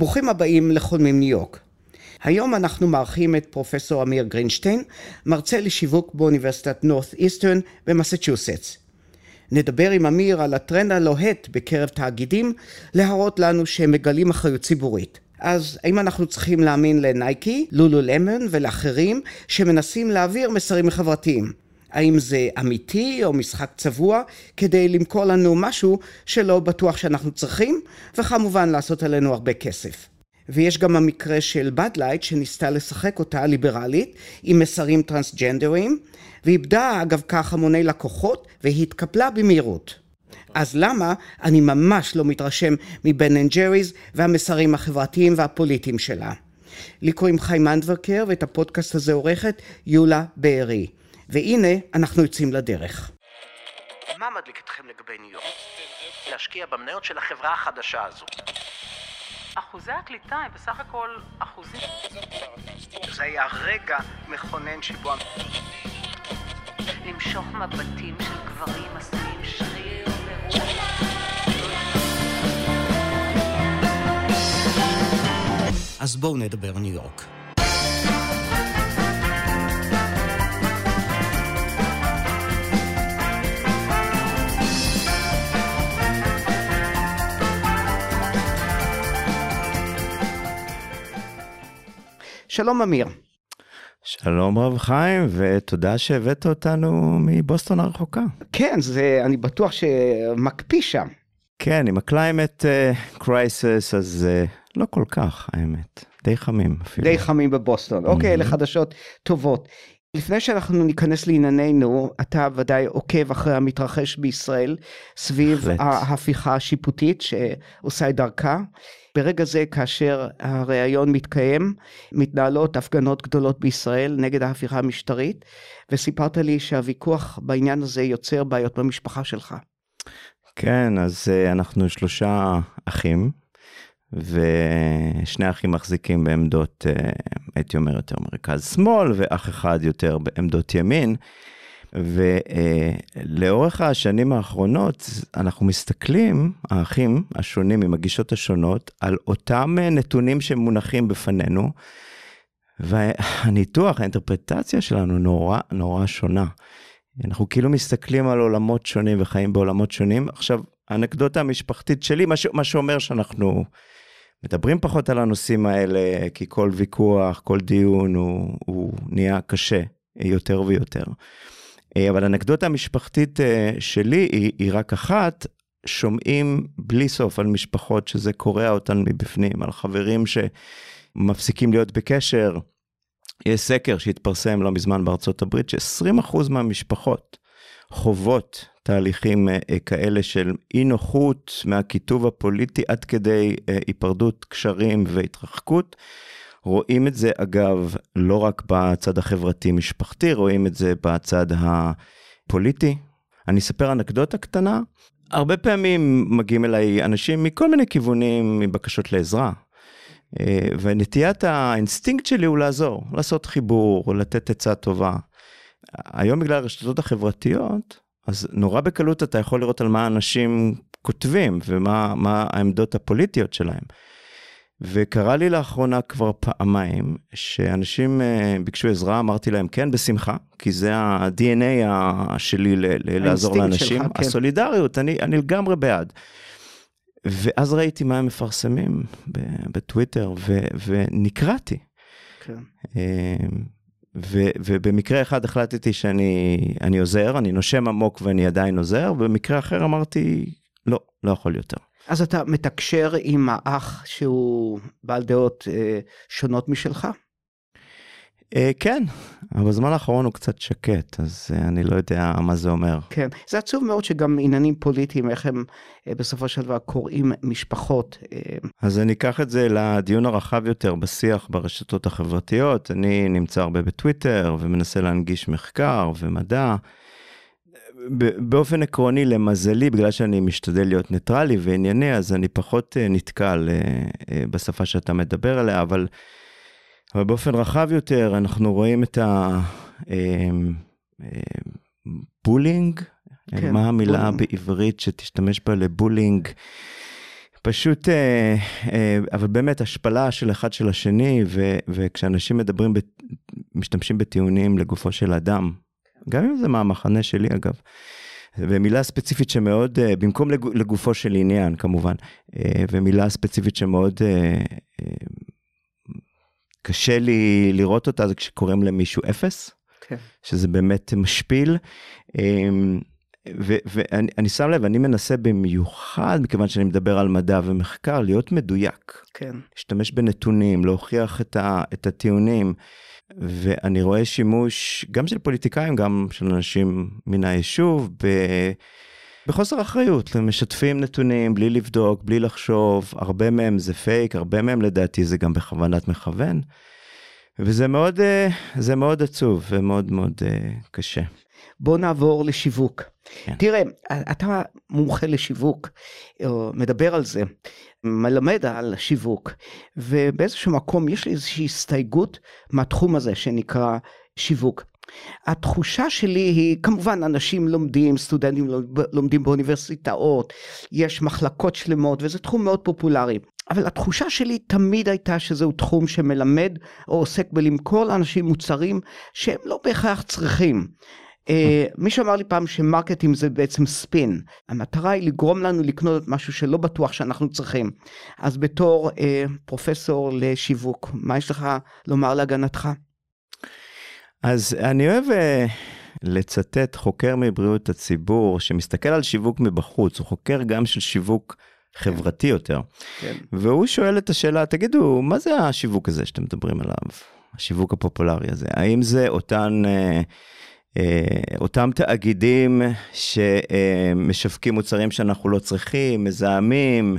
ברוכים הבאים לחולמים ניו יורק. היום אנחנו מארחים את פרופסור אמיר גרינשטיין, מרצה לשיווק באוניברסיטת נורת איסטרן במסצ'וסטס. נדבר עם אמיר על הטרנד הלוהט בקרב תאגידים, להראות לנו שהם מגלים אחריות ציבורית. אז האם אנחנו צריכים להאמין לנייקי, לולו למון ולאחרים שמנסים להעביר מסרים חברתיים? האם זה אמיתי או משחק צבוע כדי למכור לנו משהו שלא בטוח שאנחנו צריכים, וכמובן לעשות עלינו הרבה כסף. ויש גם המקרה של בד לייט שניסתה לשחק אותה ליברלית עם מסרים טרנסג'נדרים, ואיבדה אגב כך המוני לקוחות והתקפלה במהירות. אז למה אני ממש לא מתרשם מבן אנד ג'ריז והמסרים החברתיים והפוליטיים שלה? לי קוראים חיים אנדברקר ואת הפודקאסט הזה עורכת יולה בארי. והנה אנחנו יוצאים לדרך. מה מדליק אתכם לגבי ניו יורק? להשקיע במניות של החברה החדשה הזו. אחוזי הקליטה הם בסך הכל אחוזים. זה היה רגע מכונן שבו... למשוך מבטים של גברים עשויים שריר אז בואו נדבר ניו יורק. שלום אמיר. שלום רב חיים ותודה שהבאת אותנו מבוסטון הרחוקה. כן, זה אני בטוח שמקפיא שם. כן, עם ה climate crisis uh, אז uh, לא כל כך האמת, די חמים אפילו. די חמים בבוסטון, אוקיי, אלה חדשות טובות. לפני שאנחנו ניכנס לענייננו, אתה ודאי עוקב אחרי המתרחש בישראל סביב ההפיכה השיפוטית שעושה את דרכה. ברגע זה כאשר הראיון מתקיים, מתנהלות הפגנות גדולות בישראל נגד ההפיכה המשטרית, וסיפרת לי שהוויכוח בעניין הזה יוצר בעיות במשפחה שלך. כן, אז אה, אנחנו שלושה אחים, ושני אחים מחזיקים בעמדות, אה, הייתי אומר יותר מרכז שמאל, ואח אחד יותר בעמדות ימין. ולאורך השנים האחרונות אנחנו מסתכלים, האחים השונים עם הגישות השונות, על אותם נתונים שמונחים בפנינו, והניתוח, האינטרפרטציה שלנו נורא נורא שונה. אנחנו כאילו מסתכלים על עולמות שונים וחיים בעולמות שונים. עכשיו, האנקדוטה המשפחתית שלי, מה, ש... מה שאומר שאנחנו מדברים פחות על הנושאים האלה, כי כל ויכוח, כל דיון הוא, הוא נהיה קשה יותר ויותר. אה, אבל האנקדוטה המשפחתית אה, שלי היא, היא רק אחת, שומעים בלי סוף על משפחות שזה קורע אותן מבפנים, על חברים שמפסיקים להיות בקשר. יש סקר שהתפרסם לא מזמן בארצות הברית, ש-20% מהמשפחות חוות תהליכים אה, כאלה של אי נוחות מהקיטוב הפוליטי עד כדי היפרדות קשרים והתרחקות. רואים את זה אגב לא רק בצד החברתי-משפחתי, רואים את זה בצד הפוליטי. אני אספר אנקדוטה קטנה. הרבה פעמים מגיעים אליי אנשים מכל מיני כיוונים, מבקשות לעזרה. אה, ונטיית האינסטינקט שלי הוא לעזור, לעשות חיבור, לתת עצה טובה. היום בגלל הרשתות החברתיות, אז נורא בקלות אתה יכול לראות על מה אנשים כותבים ומה העמדות הפוליטיות שלהם. וקרה לי לאחרונה כבר פעמיים שאנשים אה, ביקשו עזרה, אמרתי להם כן בשמחה, כי זה ה-DNA שלי לעזור לאנשים, שלך, כן. הסולידריות, אני, אני לגמרי בעד. ואז ראיתי מה הם מפרסמים בטוויטר ו, ונקרעתי. כן. ו, ובמקרה אחד החלטתי שאני עוזר, אני נושם עמוק ואני עדיין עוזר, ובמקרה אחר אמרתי לא, לא יכול יותר. אז אתה מתקשר עם האח שהוא בעל דעות אה, שונות משלך? אה, כן, אבל בזמן האחרון הוא קצת שקט, אז אה, אני לא יודע מה זה אומר. כן, זה עצוב מאוד שגם עניינים פוליטיים, איך הם אה, בסופו של דבר קוראים משפחות. אה... אז אני אקח את זה לדיון הרחב יותר בשיח ברשתות החברתיות. אני נמצא הרבה בטוויטר ומנסה להנגיש מחקר ומדע. באופן עקרוני, למזלי, בגלל שאני משתדל להיות ניטרלי וענייני, אז אני פחות אה, נתקל אה, אה, בשפה שאתה מדבר עליה, אבל, אבל באופן רחב יותר, אנחנו רואים את ה bullying, כן, מה המילה bullying. בעברית שתשתמש בה ל bullying? פשוט, אה, אה, אבל באמת השפלה של אחד של השני, ו, וכשאנשים מדברים, ב, משתמשים בטיעונים לגופו של אדם, גם אם זה מהמחנה שלי אגב, ומילה ספציפית שמאוד, אה, במקום לגופו של עניין כמובן, ומילה ספציפית שמאוד קשה לי לראות אותה זה כשקוראים למישהו אפס, כן. שזה באמת משפיל. ואני שם לב, אני מנסה במיוחד, מכיוון שאני מדבר על מדע ומחקר, להיות מדויק. כן. להשתמש בנתונים, להוכיח את, ה, את הטיעונים. ואני רואה שימוש גם של פוליטיקאים, גם של אנשים מן היישוב, ב... בחוסר אחריות, משתפים נתונים בלי לבדוק, בלי לחשוב, הרבה מהם זה פייק, הרבה מהם לדעתי זה גם בכוונת מכוון. וזה מאוד, אה, זה מאוד עצוב ומאוד מאוד אה, קשה. בוא נעבור לשיווק. כן. תראה, אתה מומחה לשיווק, מדבר על זה, מלמד על שיווק, ובאיזשהו מקום יש לי איזושהי הסתייגות מהתחום הזה שנקרא שיווק. התחושה שלי היא, כמובן אנשים לומדים, סטודנטים לומדים באוניברסיטאות, יש מחלקות שלמות וזה תחום מאוד פופולרי. אבל התחושה שלי תמיד הייתה שזהו תחום שמלמד או עוסק בלמכור לאנשים מוצרים שהם לא בהכרח צריכים. אה, מישהו אמר לי פעם שמרקטינג זה בעצם ספין. המטרה היא לגרום לנו לקנות משהו שלא בטוח שאנחנו צריכים. אז בתור אה, פרופסור לשיווק, מה יש לך לומר להגנתך? אז אני אוהב uh, לצטט חוקר מבריאות הציבור שמסתכל על שיווק מבחוץ, הוא חוקר גם של שיווק חברתי יותר. כן. והוא שואל את השאלה, תגידו, מה זה השיווק הזה שאתם מדברים עליו? השיווק הפופולרי הזה? האם זה אותן... Uh, אה, אותם תאגידים שמשווקים מוצרים שאנחנו לא צריכים, מזהמים,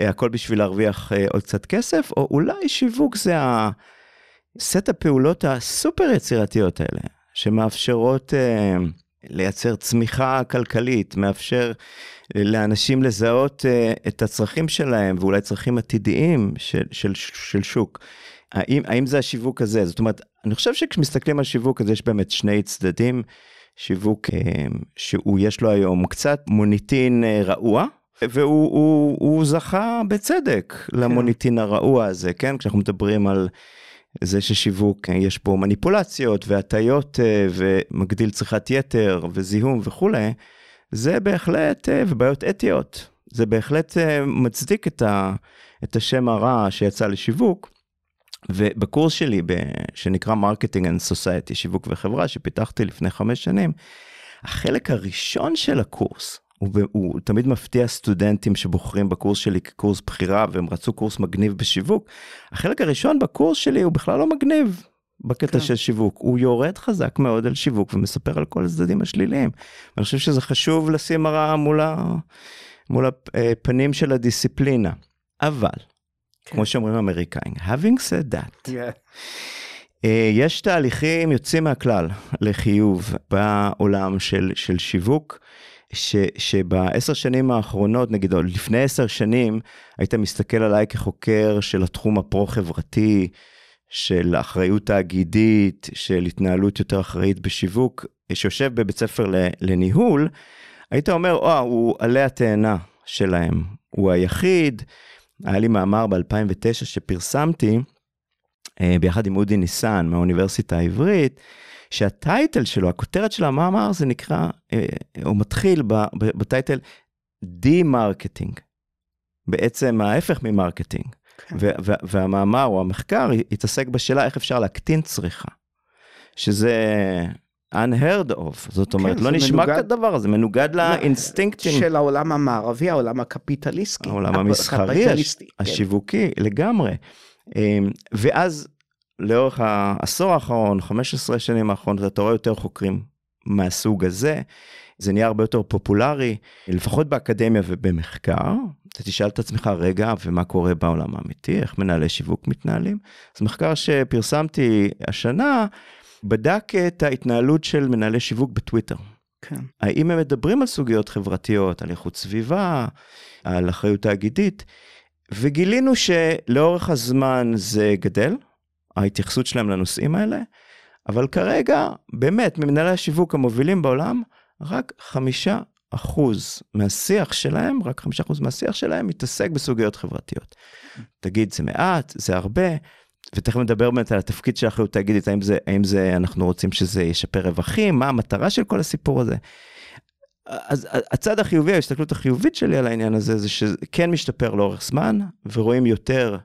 אה, הכל בשביל להרוויח אה, עוד קצת כסף, או אולי שיווק זה סט הפעולות הסופר יצירתיות האלה, שמאפשרות לייצר צמיחה כלכלית, מאפשר לאנשים לזהות את הצרכים שלהם ואולי צרכים עתידיים של, של, של שוק. האם, האם זה השיווק הזה? זאת אומרת, אני חושב שכשמסתכלים על שיווק אז יש באמת שני צדדים. שיווק אה, שהוא יש לו היום קצת מוניטין אה, רעוע. והוא הוא, הוא זכה בצדק כן. למוניטין הרעוע הזה, כן? כשאנחנו מדברים על זה ששיווק, אה, יש בו מניפולציות והטיות ומגדיל צריכת יתר וזיהום וכולי, זה בהחלט, ובעיות אתיות, זה בהחלט מצדיק את, ה, את השם הרע שיצא לשיווק. ובקורס שלי שנקרא marketing and society שיווק וחברה שפיתחתי לפני חמש שנים החלק הראשון של הקורס הוא, הוא תמיד מפתיע סטודנטים שבוחרים בקורס שלי כקורס בחירה והם רצו קורס מגניב בשיווק החלק הראשון בקורס שלי הוא בכלל לא מגניב בקטע כן. של שיווק הוא יורד חזק מאוד על שיווק ומספר על כל הצדדים השליליים. אני חושב שזה חשוב לשים מראה מול, ה... מול הפנים של הדיסציפלינה אבל כן. כמו שאומרים אמריקאים. having said that. Yeah. Uh, יש תהליכים יוצאים מהכלל לחיוב בעולם של, של שיווק, ש, שבעשר שנים האחרונות, נגיד, או לפני עשר שנים, היית מסתכל עליי כחוקר של התחום הפרו-חברתי, של אחריות תאגידית, של התנהלות יותר אחראית בשיווק, שיושב בבית ספר לניהול, היית אומר, או, הוא עלי התאנה שלהם, הוא היחיד, היה לי מאמר ב-2009 שפרסמתי, אה, ביחד עם אודי ניסן מהאוניברסיטה העברית, שה title שלו, הכותרת של המאמר זה נקרא, אה, הוא מתחיל ב title demarketing. בעצם ההפך מ marketing. כן. והמאמר או המחקר התעסק בשאלה איך אפשר להקטין צריכה. שזה unheard of, זאת אומרת, כן, לא נשמע מנוגד... כדבר הזה, מנוגד לא, לאינסטינקטים. של העולם המערבי, העולם הקפיטליסטי. העולם המסחרי, הש... כן. השיווקי, לגמרי. אמ, ואז לאורך העשור האחרון, 15 שנים האחרונות, אתה רואה יותר חוקרים מהסוג הזה. זה נהיה הרבה יותר פופולרי, לפחות באקדמיה ובמחקר. אתה תשאל את עצמך, רגע, ומה קורה בעולם האמיתי? איך מנהלי שיווק מתנהלים? אז מחקר שפרסמתי השנה, בדק את ההתנהלות של מנהלי שיווק בטוויטר. כן. האם הם מדברים על סוגיות חברתיות, על איכות סביבה, על אחריות תאגידית, וגילינו שלאורך הזמן זה גדל, ההתייחסות שלהם לנושאים האלה, אבל כרגע, באמת, ממנהלי השיווק המובילים בעולם, רק חמישה אחוז מהשיח שלהם, רק חמישה אחוז מהשיח שלהם מתעסק בסוגיות חברתיות. תגיד, זה מעט, זה הרבה, ותכף נדבר באמת על התפקיד של האחריות תאגידית, האם זה, האם זה, אנחנו רוצים שזה ישפר רווחים, מה המטרה של כל הסיפור הזה. אז הצד החיובי, ההסתכלות החיובית שלי על העניין הזה, זה שכן משתפר לאורך זמן, ורואים יותר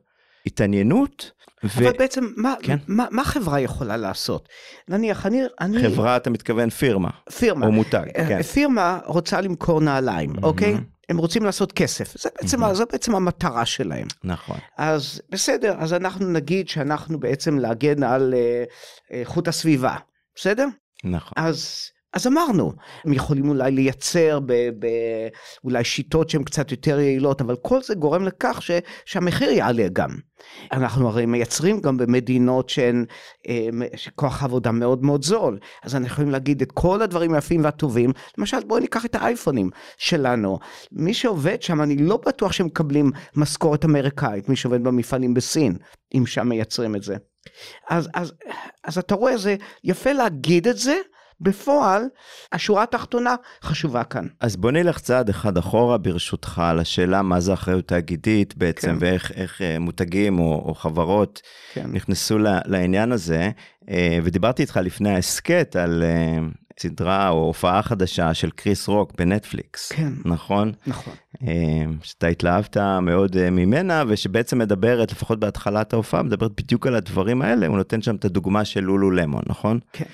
התעניינות. אבל ו... בעצם, מה, כן? מה, מה חברה יכולה לעשות? נניח, אני... אני... חברה, אתה מתכוון פירמה. פירמה. או מותג, אה, כן. פירמה רוצה למכור נעליים, mm-hmm. אוקיי? הם רוצים לעשות כסף, זה בעצם, mm-hmm. זה בעצם המטרה שלהם. נכון. אז בסדר, אז אנחנו נגיד שאנחנו בעצם להגן על uh, איכות הסביבה, בסדר? נכון. אז אז אמרנו, הם יכולים אולי לייצר ב, ב, אולי שיטות שהן קצת יותר יעילות, אבל כל זה גורם לכך ש, שהמחיר יעלה גם. אנחנו הרי מייצרים גם במדינות שהן, אה, שכוח עבודה מאוד מאוד זול, אז אנחנו יכולים להגיד את כל הדברים היפים והטובים, למשל בואו ניקח את האייפונים שלנו, מי שעובד שם אני לא בטוח שהם מקבלים משכורת אמריקאית, מי שעובד במפעלים בסין, אם שם מייצרים את זה. אז, אז, אז אתה רואה, זה יפה להגיד את זה, בפועל, השורה התחתונה חשובה כאן. אז בוא נלך צעד אחד אחורה ברשותך לשאלה מה זה אחריות תאגידית בעצם, כן. ואיך איך, אה, מותגים או, או חברות כן. נכנסו לעניין הזה. אה, ודיברתי איתך לפני ההסכת על אה, סדרה או הופעה חדשה של קריס רוק בנטפליקס, כן. נכון? נכון. שאתה התלהבת מאוד ממנה ושבעצם מדברת, לפחות בהתחלת ההופעה, מדברת בדיוק על הדברים האלה, הוא נותן שם את הדוגמה של לולו למון, נכון? כן.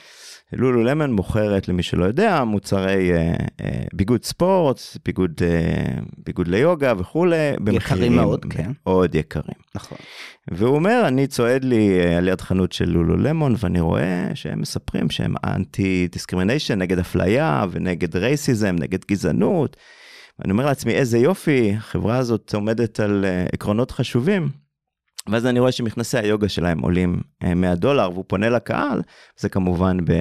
Lululemon מוכרת למי שלא יודע מוצרי אה, אה, ביגוד ספורט, ביגוד, אה, ביגוד ליוגה וכולי, יקרים מאוד, כן. מאוד יקרים. נכון. והוא אומר, אני צועד לי אה, על יד חנות של לולו למון ואני רואה שהם מספרים שהם anti discrimination, נגד אפליה ונגד racism, נגד גזענות. ואני אומר לעצמי, איזה יופי, החברה הזאת עומדת על אה, עקרונות חשובים. ואז אני רואה שמכנסי היוגה שלהם עולים 100 אה, דולר והוא פונה לקהל, זה כמובן ב,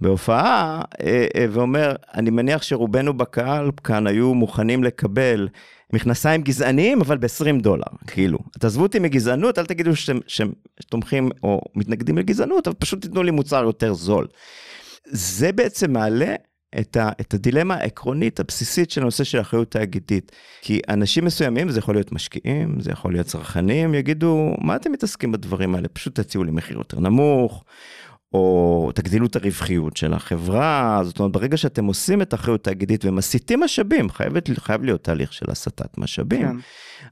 בהופעה, אה, אה, ואומר, אני מניח שרובנו בקהל כאן היו מוכנים לקבל מכנסיים גזעניים, אבל ב-20 דולר, כאילו. תעזבו אותי מגזענות, אל תגידו שאתם, שאתם תומכים או מתנגדים לגזענות, אבל פשוט תיתנו לי מוצר יותר זול. זה בעצם מעלה את, ה, את הדילמה העקרונית הבסיסית של הנושא של אחריות תאגידית. כי אנשים מסוימים, זה יכול להיות משקיעים, זה יכול להיות צרכנים, יגידו, מה אתם מתעסקים בדברים האלה? פשוט תציעו לי מחיר יותר נמוך, או תגדילו את הרווחיות של החברה. זאת אומרת, ברגע שאתם עושים את האחריות תאגידית ומסיטים משאבים, חייבת, חייב להיות תהליך של הסטת משאבים, כן.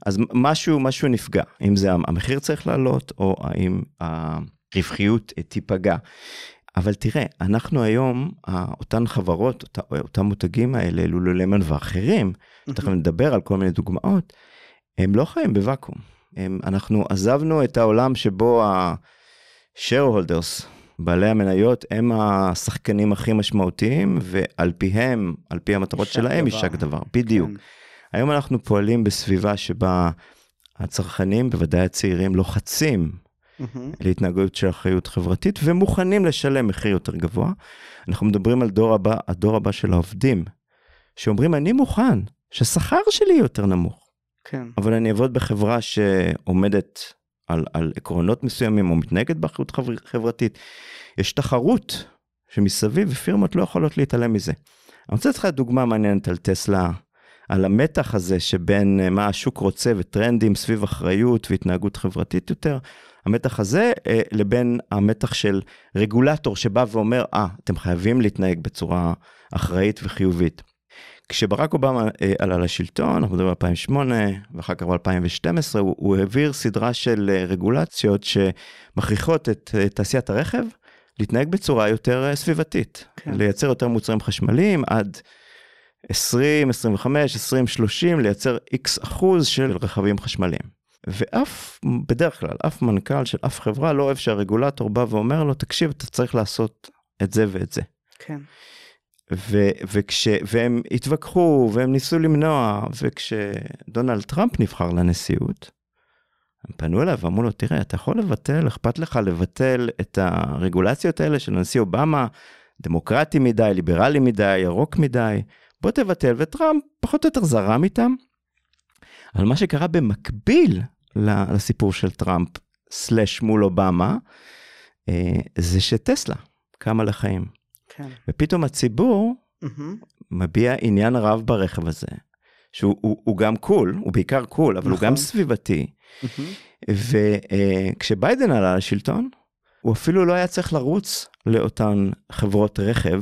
אז משהו, משהו נפגע. אם זה המחיר צריך לעלות, או האם הרווחיות תיפגע. אבל תראה, אנחנו היום, אותן חברות, אותה, אותם מותגים האלה, לולולמן ואחרים, תכף נדבר על כל מיני דוגמאות, הם לא חיים בוואקום. הם, אנחנו עזבנו את העולם שבו ה-shareholders, בעלי המניות, הם השחקנים הכי משמעותיים, ועל פיהם, על פי המטרות שלהם, יישק דבר. בדיוק. כן. היום אנחנו פועלים בסביבה שבה הצרכנים, בוודאי הצעירים, לוחצים mm-hmm. להתנהגות של אחריות חברתית, ומוכנים לשלם מחיר יותר גבוה. אנחנו מדברים על דור הבא, הדור הבא של העובדים, שאומרים, אני מוכן שהשכר שלי יותר נמוך. כן. אבל אני אעבוד בחברה שעומדת על, על עקרונות מסוימים או מתנהגת באחריות חבר, חברתית. יש תחרות שמסביב ופירמות לא יכולות להתעלם מזה. אני רוצה לתת לך דוגמה מעניינת על טסלה, על המתח הזה שבין אה, מה השוק רוצה וטרנדים סביב אחריות והתנהגות חברתית יותר, המתח הזה אה, לבין המתח של רגולטור שבא ואומר, אה, ah, אתם חייבים להתנהג בצורה אחראית וחיובית. כשברק אובמה אה, עלה לשלטון, אנחנו מדברים על 2008 ואחר כך ב-2012, הוא, הוא העביר סדרה של אה, רגולציות שמכריחות את אה, תעשיית הרכב להתנהג בצורה יותר אה, סביבתית, כן. לייצר יותר מוצרים חשמליים עד 20, 25, 20, 30, לייצר איקס אחוז של רכבים חשמליים. ואף, בדרך כלל, אף מנכ"ל של אף חברה לא אוהב שהרגולטור בא ואומר לו, תקשיב, אתה צריך לעשות את זה ואת זה. כן. ו- וכש- והם התווכחו והם ניסו למנוע, וכשדונלד טראמפ נבחר לנשיאות, הם פנו אליו ואמרו לו, תראה, אתה יכול לבטל, אכפת לך לבטל את הרגולציות האלה של הנשיא אובמה, דמוקרטי מדי, ליברלי מדי, ירוק מדי, בוא תבטל, וטראמפ פחות או יותר זרם איתם. אבל מה שקרה במקביל לסיפור של טראמפ slash מול אובמה, אה, זה שטסלה קמה לחיים. כן. ופתאום הציבור מהמם. מביע עניין רב ברכב הזה, שהוא הוא, הוא גם cool, הוא בעיקר cool, אבל הוא נכון. גם סביבתי. מהמם. וכשביידן עלה לשלטון, הוא אפילו לא היה צריך לרוץ לאותן חברות רכב,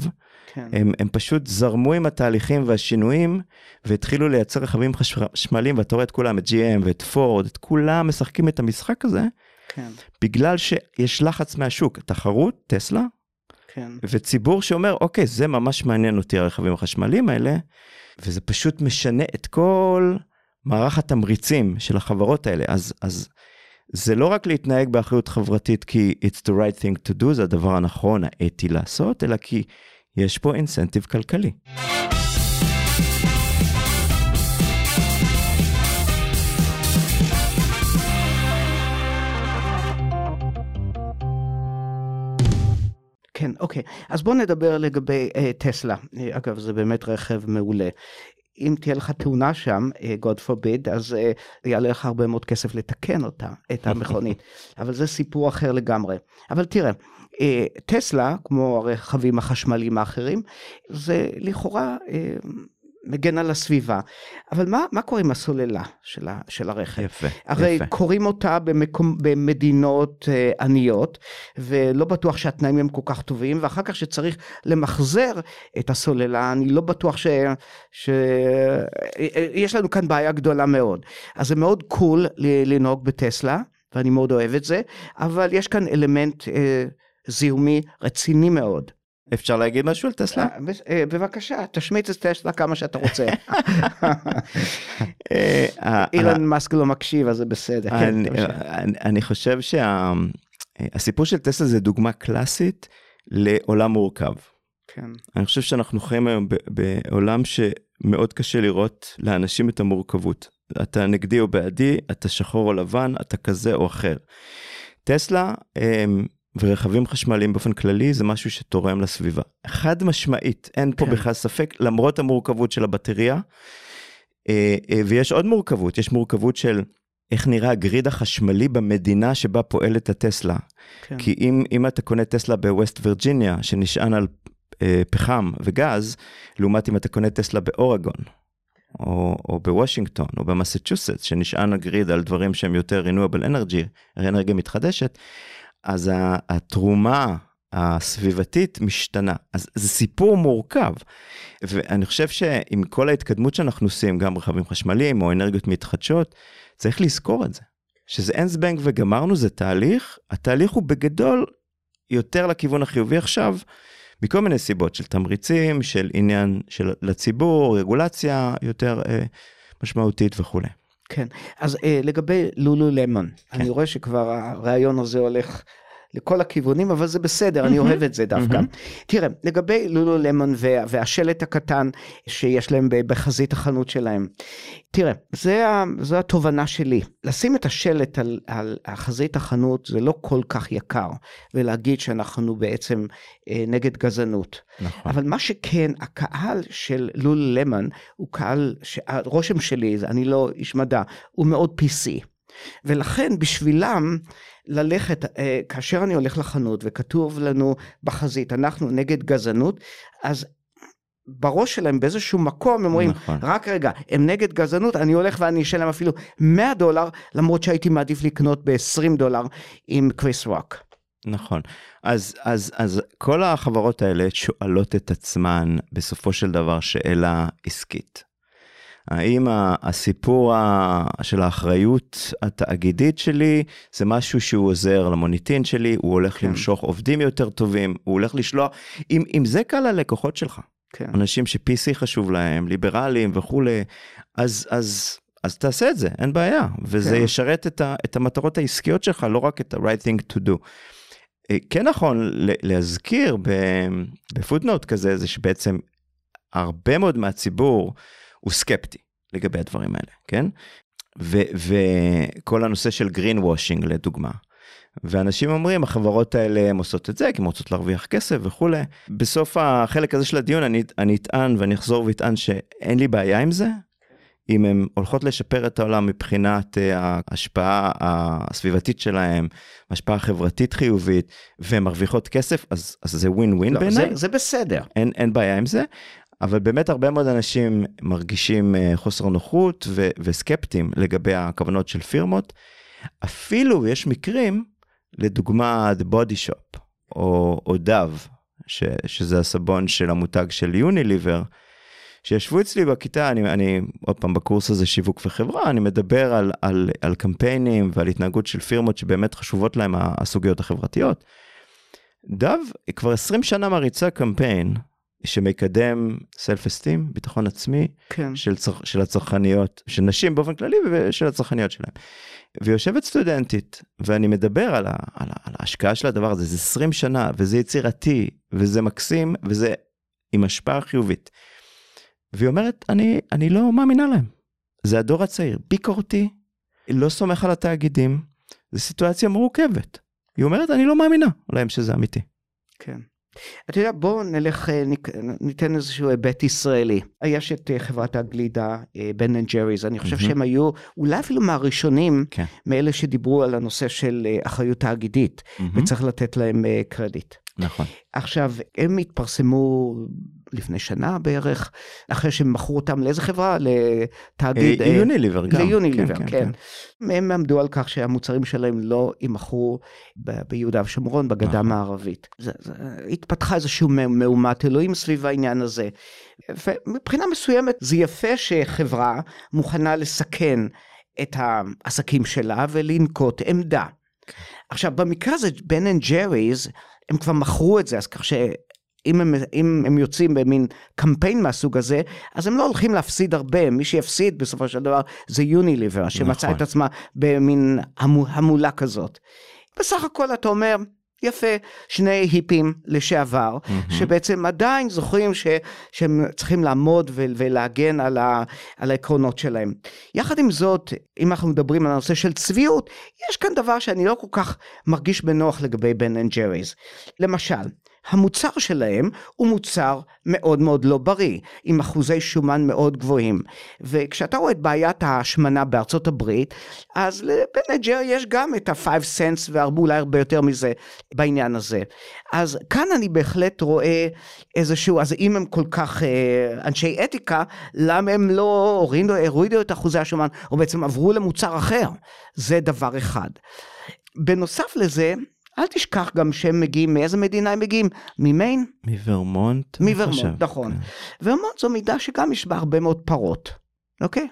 כן. הם, הם פשוט זרמו עם התהליכים והשינויים והתחילו לייצר רכבים חשמליים ואתה רואה את כולם, את GM ואת פורד, את כולם משחקים את המשחק הזה, כן. בגלל שיש לחץ מהשוק, תחרות, טסלה, כן. וציבור שאומר, אוקיי, זה ממש מעניין אותי הרכבים החשמליים האלה, וזה פשוט משנה את כל מערך התמריצים של החברות האלה. אז, אז זה לא רק להתנהג באחריות חברתית כי it's the right thing to do, זה הדבר הנכון, האתי לעשות, אלא כי יש פה אינסנטיב כלכלי. כן, אוקיי. אז בוא נדבר לגבי אה, טסלה. אה, אגב, זה באמת רכב מעולה. אם תהיה לך תאונה שם, אה, God forbid, אז אה, יעלה לך הרבה מאוד כסף לתקן אותה, את המכונית. אבל זה סיפור אחר לגמרי. אבל תראה, אה, טסלה, כמו הרכבים החשמליים האחרים, זה לכאורה מגן על הסביבה. אבל מה, מה קורה עם הסוללה של, ה, של הרכב? יפה, הרי יפה. קוראים אותה במקום, במדינות אה, עניות, ולא בטוח שהתנאים הם כל כך טובים, ואחר כך שצריך למחזר את הסוללה, אני לא בטוח ש... ש... יש לנו כאן בעיה גדולה מאוד. אז זה מאוד קול לנהוג בטסלה, ואני מאוד אוהב את זה, אבל יש כאן אלמנט אה, זיהומי רציני מאוד. אפשר להגיד משהו על טסלה? אה, אה, בבקשה, תשמיץ את טסלה כמה שאתה רוצה. אה, אילון מאסק לא מקשיב, אז זה בסדר. כן, אני, אני חושב שהסיפור של טסלה זה דוגמה קלאסית לעולם מורכב. כן. אני חושב שאנחנו חיים היום בעולם שמאוד קשה לראות לאנשים את המורכבות. אתה נגדי או בעדי, אתה שחור או לבן, אתה כזה או אחר. טסלה ורכבים חשמליים באופן כללי זה משהו שתורם לסביבה. חד משמעית, אין פה כן. בכלל ספק, למרות המורכבות של הבטריה. אה, אה, ויש עוד מורכבות, יש מורכבות של איך נראה הגריד החשמלי במדינה שבה פועלת הטסלה. כן. כי אם, אם אתה קונה טסלה בווסט וירג'יניה, שנשען על אה, פחם וגז, לעומת אם אתה קונה טסלה באורגון, או, או בוושינגטון, או במסצ'וסטס, שנשען הגריד על דברים שהם יותר renewable energy, אנרגיה מתחדשת, אז התרומה הסביבתית משתנה. אז זה סיפור מורכב. ואני חושב שעם כל ההתקדמות שאנחנו עושים, גם רכבים חשמליים או אנרגיות מתחדשות, צריך לזכור את זה. שזה אין זבנג וגמרנו, זה תהליך, התהליך הוא בגדול יותר לכיוון החיובי עכשיו, מכל מיני סיבות של תמריצים, של עניין של לציבור, רגולציה יותר אה, משמעותית וכולי. כן, אז אה, לגבי לולו למון, כן. אני רואה שכבר הרעיון הזה הולך לכל הכיוונים, אבל זה בסדר, אני אוהב את זה דווקא. תראה, לגבי לולו למון וה, והשלט הקטן שיש להם בחזית החנות שלהם, תראה, זה, ה- זו התובנה שלי. לשים את השלט על, על החזית החנות זה לא כל כך יקר, ולהגיד שאנחנו בעצם אה, נגד גזענות. נכון. אבל מה שכן, הקהל של לול למון הוא קהל, הרושם שלי, אני לא איש מדע, הוא מאוד PC. ולכן בשבילם ללכת, אה, כאשר אני הולך לחנות וכתוב לנו בחזית, אנחנו נגד גזענות, אז בראש שלהם באיזשהו מקום הם אומרים, נכון. רק רגע, הם נגד גזענות, אני הולך ואני אשלם אפילו 100 דולר, למרות שהייתי מעדיף לקנות ב-20 דולר עם קריס רוק. נכון. אז, אז, אז כל החברות האלה שואלות את עצמן בסופו של דבר שאלה עסקית. האם הסיפור של האחריות התאגידית שלי זה משהו שהוא עוזר למוניטין שלי, הוא הולך כן. למשוך עובדים יותר טובים, הוא הולך לשלוח, אם, אם זה קל ללקוחות שלך, כן. אנשים ש-PC חשוב להם, ליברלים וכולי, אז, אז, אז תעשה את זה, אין בעיה, וזה כן. ישרת את, ה, את המטרות העסקיות שלך, לא רק את ה-right thing to do. אה, כן נכון להזכיר בפוטנוט כזה, זה שבעצם הרבה מאוד מהציבור הוא סקפטי לגבי הדברים האלה, כן? וכל הנושא של green washing לדוגמה. ואנשים אומרים החברות האלה הן עושות את זה כי הן רוצות להרוויח כסף וכולי. בסוף החלק הזה של הדיון אני, אני אטען ואני אחזור ואטען שאין לי בעיה עם זה. אם הן הולכות לשפר את העולם מבחינת אה, ההשפעה הסביבתית שלהם, השפעה חברתית חיובית, והן מרוויחות כסף, אז, אז זה ווין ווין לא, בעיניי. זה, זה בסדר. אין, אין בעיה עם זה, אבל באמת הרבה מאוד אנשים מרגישים אה, חוסר נוחות ו- וסקפטיים לגבי הכוונות של פירמות. אפילו יש מקרים, לדוגמה The Body Shop או, או דב, ש- שזה הסבון של המותג של יוניליבר, שישבו אצלי בכיתה, אני, אני עוד פעם בקורס הזה שיווק וחברה, אני מדבר על, על, על קמפיינים ועל התנהגות של פירמות שבאמת חשובות להם הסוגיות החברתיות. דב כבר 20 שנה מריצה קמפיין שמקדם סלף אסטים, ביטחון עצמי, כן. של, צר, של הצרכניות, של נשים באופן כללי ושל הצרכניות שלהם. ויושבת סטודנטית, ואני מדבר על, ה, על, ה, על ההשקעה של הדבר הזה, זה 20 שנה, וזה יצירתי, וזה מקסים, וזה עם השפעה חיובית. והיא אומרת, אני, אני לא מאמינה להם. זה הדור הצעיר, ביקורתי, לא סומך על התאגידים, זו סיטואציה מורכבת. היא אומרת, אני לא מאמינה להם שזה אמיתי. כן. אתה יודע, בואו נלך, אה, ניתן איזשהו היבט ישראלי. יש את אה, חברת הגלידה, בן אנד ג'ריז, אני חושב שהם היו אולי אפילו מהראשונים, כן. מאלה שדיברו על הנושא של אה, אחריות תאגידית, וצריך לתת להם קרדיט. נכון. עכשיו, הם התפרסמו לפני שנה בערך, אחרי שהם מכרו אותם לאיזה חברה? לתאגיד... יוניליבר גם. ליוניליבר, כן, כן. כן. הם עמדו על כך שהמוצרים שלהם לא יימכרו ביהודה ושומרון, בגדה המערבית. התפתחה איזושהי מהומת אלוהים סביב העניין הזה. ומבחינה מסוימת זה יפה שחברה מוכנה לסכן את העסקים שלה ולנקוט עמדה. עכשיו, במקרה הזה, בן אנד ג'ריז, הם כבר מכרו את זה, אז כך שאם הם, אם הם יוצאים במין קמפיין מהסוג הזה, אז הם לא הולכים להפסיד הרבה, מי שיפסיד בסופו של דבר זה יוניליבר, שמצא נכון. את עצמה במין המולה כזאת. בסך הכל אתה אומר, יפה, שני היפים לשעבר, mm-hmm. שבעצם עדיין זוכרים ש, שהם צריכים לעמוד ו, ולהגן על, ה, על העקרונות שלהם. יחד עם זאת, אם אנחנו מדברים על הנושא של צביעות, יש כאן דבר שאני לא כל כך מרגיש בנוח לגבי בן אנד ג'ריז. למשל, המוצר שלהם הוא מוצר מאוד מאוד לא בריא, עם אחוזי שומן מאוד גבוהים. וכשאתה רואה את בעיית ההשמנה בארצות הברית, אז לבנג'ר יש גם את ה-5 cents ואולי הרבה יותר מזה בעניין הזה. אז כאן אני בהחלט רואה איזשהו, אז אם הם כל כך אה, אנשי אתיקה, למה הם לא הורידו, הורידו את אחוזי השומן, או בעצם עברו למוצר אחר? זה דבר אחד. בנוסף לזה, אל תשכח גם שהם מגיעים, מאיזה מדינה הם מגיעים? ממיין? מוורמונט. מוורמונט, נכון. כן. וורמונט זו מידה שגם יש בה הרבה מאוד פרות, אוקיי?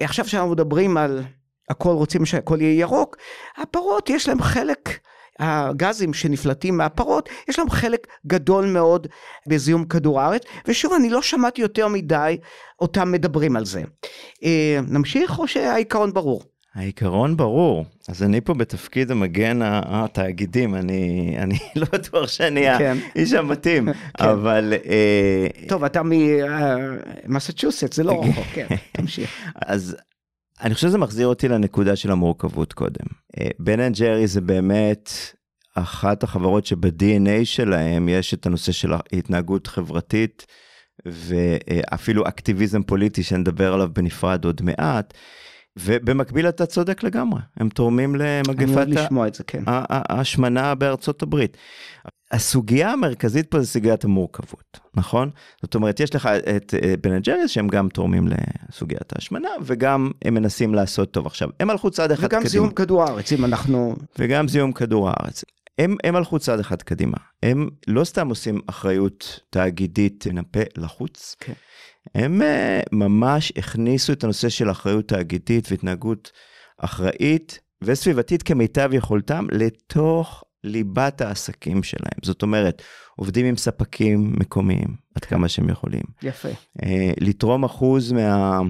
עכשיו שאנחנו מדברים על הכל רוצים שהכל יהיה ירוק, הפרות יש להם חלק, הגזים שנפלטים מהפרות, יש להם חלק גדול מאוד בזיהום כדור הארץ, ושוב, אני לא שמעתי יותר מדי אותם מדברים על זה. אה, נמשיך או שהעיקרון ברור? העיקרון ברור, אז אני פה בתפקיד המגן התאגידים, אני, אני לא בטוח שאני כן. האיש המתאים, כן. אבל... אה, טוב, אתה ממסצ'וסט, זה לא רחוק, כן, תמשיך. אז אני חושב שזה מחזיר אותי לנקודה של המורכבות קודם. אה, בן אנד ג'ריז זה באמת אחת החברות שב-DNA שלהם יש את הנושא של התנהגות חברתית, ואפילו אקטיביזם פוליטי שנדבר עליו בנפרד עוד מעט. ובמקביל אתה צודק לגמרי, הם תורמים למגפת כן. ההשמנה בארצות הברית. הסוגיה המרכזית פה זה סוגיית המורכבות, נכון? זאת אומרת, יש לך את בן אנד ג'ריס שהם גם תורמים לסוגיית ההשמנה, וגם הם מנסים לעשות טוב. עכשיו, הם הלכו צעד אחד קדימה. וגם זיהום כדור הארץ, אם אנחנו... וגם זיהום כדור הארץ. הם, הם הלכו צעד אחד קדימה. הם לא סתם עושים אחריות תאגידית מן הפה לחוץ, כן. הם uh, ממש הכניסו את הנושא של אחריות תאגידית והתנהגות אחראית וסביבתית כמיטב יכולתם לתוך ליבת העסקים שלהם. זאת אומרת, עובדים עם ספקים מקומיים עד כמה שהם יכולים. יפה. Uh, לתרום אחוז מה...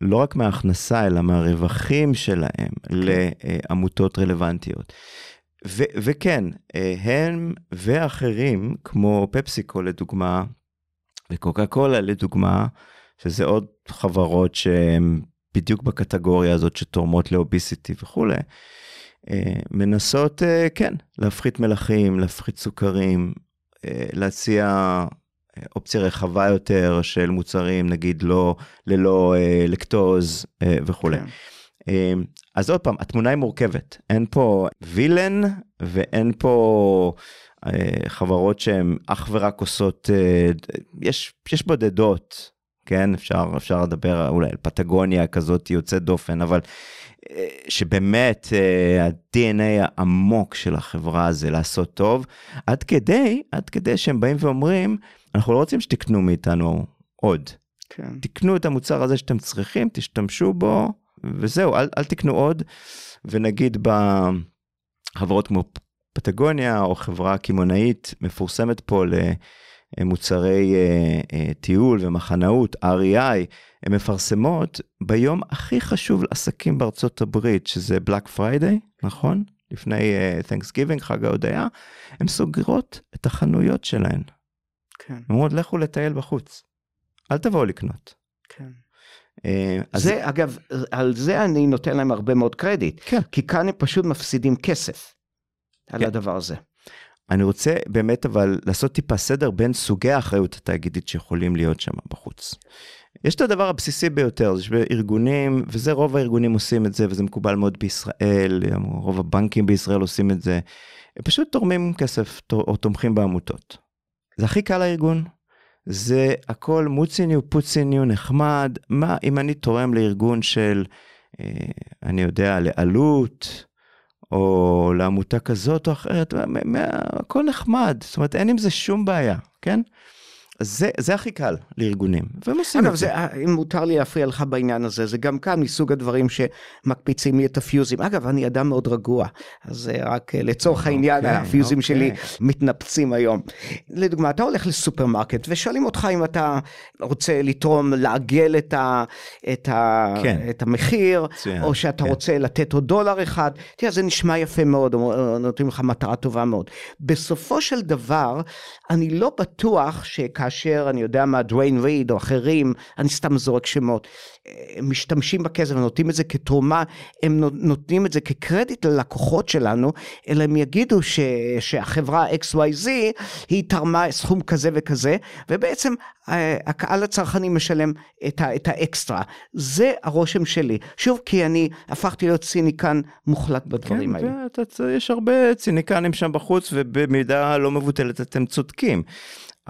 לא רק מההכנסה, אלא מהרווחים שלהם okay. לעמותות רלוונטיות. ו- וכן, אה, הם ואחרים, כמו פפסיקו לדוגמה, וקוקה קולה לדוגמה, שזה עוד חברות שהן בדיוק בקטגוריה הזאת שתורמות לאוביסיטי וכולי, אה, מנסות, אה, כן, להפחית מלחים, להפחית סוכרים, להציע אופציה רחבה יותר של מוצרים, נגיד לא, ללא לקטוז וכולי. כן. אז עוד פעם, התמונה היא מורכבת. אין פה וילן ואין פה אה, חברות שהן אך ורק עושות, אה, יש, יש בודדות, כן, אפשר, אפשר לדבר אולי על פטגוניה כזאת יוצאת דופן, אבל אה, שבאמת ה-DNA העמוק של החברה זה לעשות טוב, עד כדי, עד כדי שהם באים ואומרים, אנחנו לא רוצים שתקנו מאיתנו עוד. כן. תקנו את המוצר הזה שאתם צריכים, תשתמשו בו, וזהו, אל, אל תקנו עוד. ונגיד בחברות כמו פטגוניה או חברה קמעונאית מפורסמת פה למוצרי אה, אה, טיול ומחנאות, REI, הן מפרסמות ביום הכי חשוב לעסקים בארצות הברית, שזה Black Friday, נכון? לפני uh, Thanksgiving, חג ההודיה, הן סוגרות את החנויות שלהן. כן. הן אומרות, לכו לטייל בחוץ, אל תבואו לקנות. כן. אז... זה, אגב, על זה אני נותן להם הרבה מאוד קרדיט, כן. כי כאן הם פשוט מפסידים כסף. על כן. הדבר הזה. אני רוצה באמת אבל לעשות טיפה סדר בין סוגי האחריות התאגידית שיכולים להיות שם בחוץ. יש את הדבר הבסיסי ביותר, זה שארגונים, וזה רוב הארגונים עושים את זה, וזה מקובל מאוד בישראל, רוב הבנקים בישראל עושים את זה, הם פשוט תורמים כסף או תומכים בעמותות. זה הכי קל לארגון, זה הכל מוציניו פוציניו נחמד, מה אם אני תורם לארגון של, אה, אני יודע, לעלות, או לעמותה כזאת או אחרת, הכל נחמד, זאת אומרת אין עם זה שום בעיה, כן? זה, זה הכי קל לארגונים, והם עושים את זה. אגב, אם מותר לי להפריע לך בעניין הזה, זה גם כאן מסוג הדברים שמקפיצים לי את הפיוזים. אגב, אני אדם מאוד רגוע, אז רק אה, לצורך העניין, okay, אוקיי, הפיוזים okay. שלי אוקיי. מתנפצים היום. לדוגמה, אתה הולך לסופרמרקט ושואלים אותך אם אתה רוצה לתרום, לעגל את, ה, את, ה, כן. את המחיר, צוין, או שאתה כן. רוצה לתת עוד דולר אחד. תראה, זה נשמע יפה מאוד, נותנים לך מטרה טובה מאוד. בסופו של דבר, אני לא בטוח שכאשר... כאשר אני יודע מה, דוויין ריד או אחרים, אני סתם זורק שמות, משתמשים בכסף ונותנים את זה כתרומה, הם נותנים את זה כקרדיט ללקוחות שלנו, אלא הם יגידו ש, שהחברה XYZ היא תרמה סכום כזה וכזה, ובעצם אה, הקהל הצרכני משלם את, ה, את האקסטרה. זה הרושם שלי. שוב, כי אני הפכתי להיות ציניקן מוחלט בדברים כן, האלה. כן, יש הרבה ציניקנים שם בחוץ, ובמידה לא מבוטלת אתם צודקים.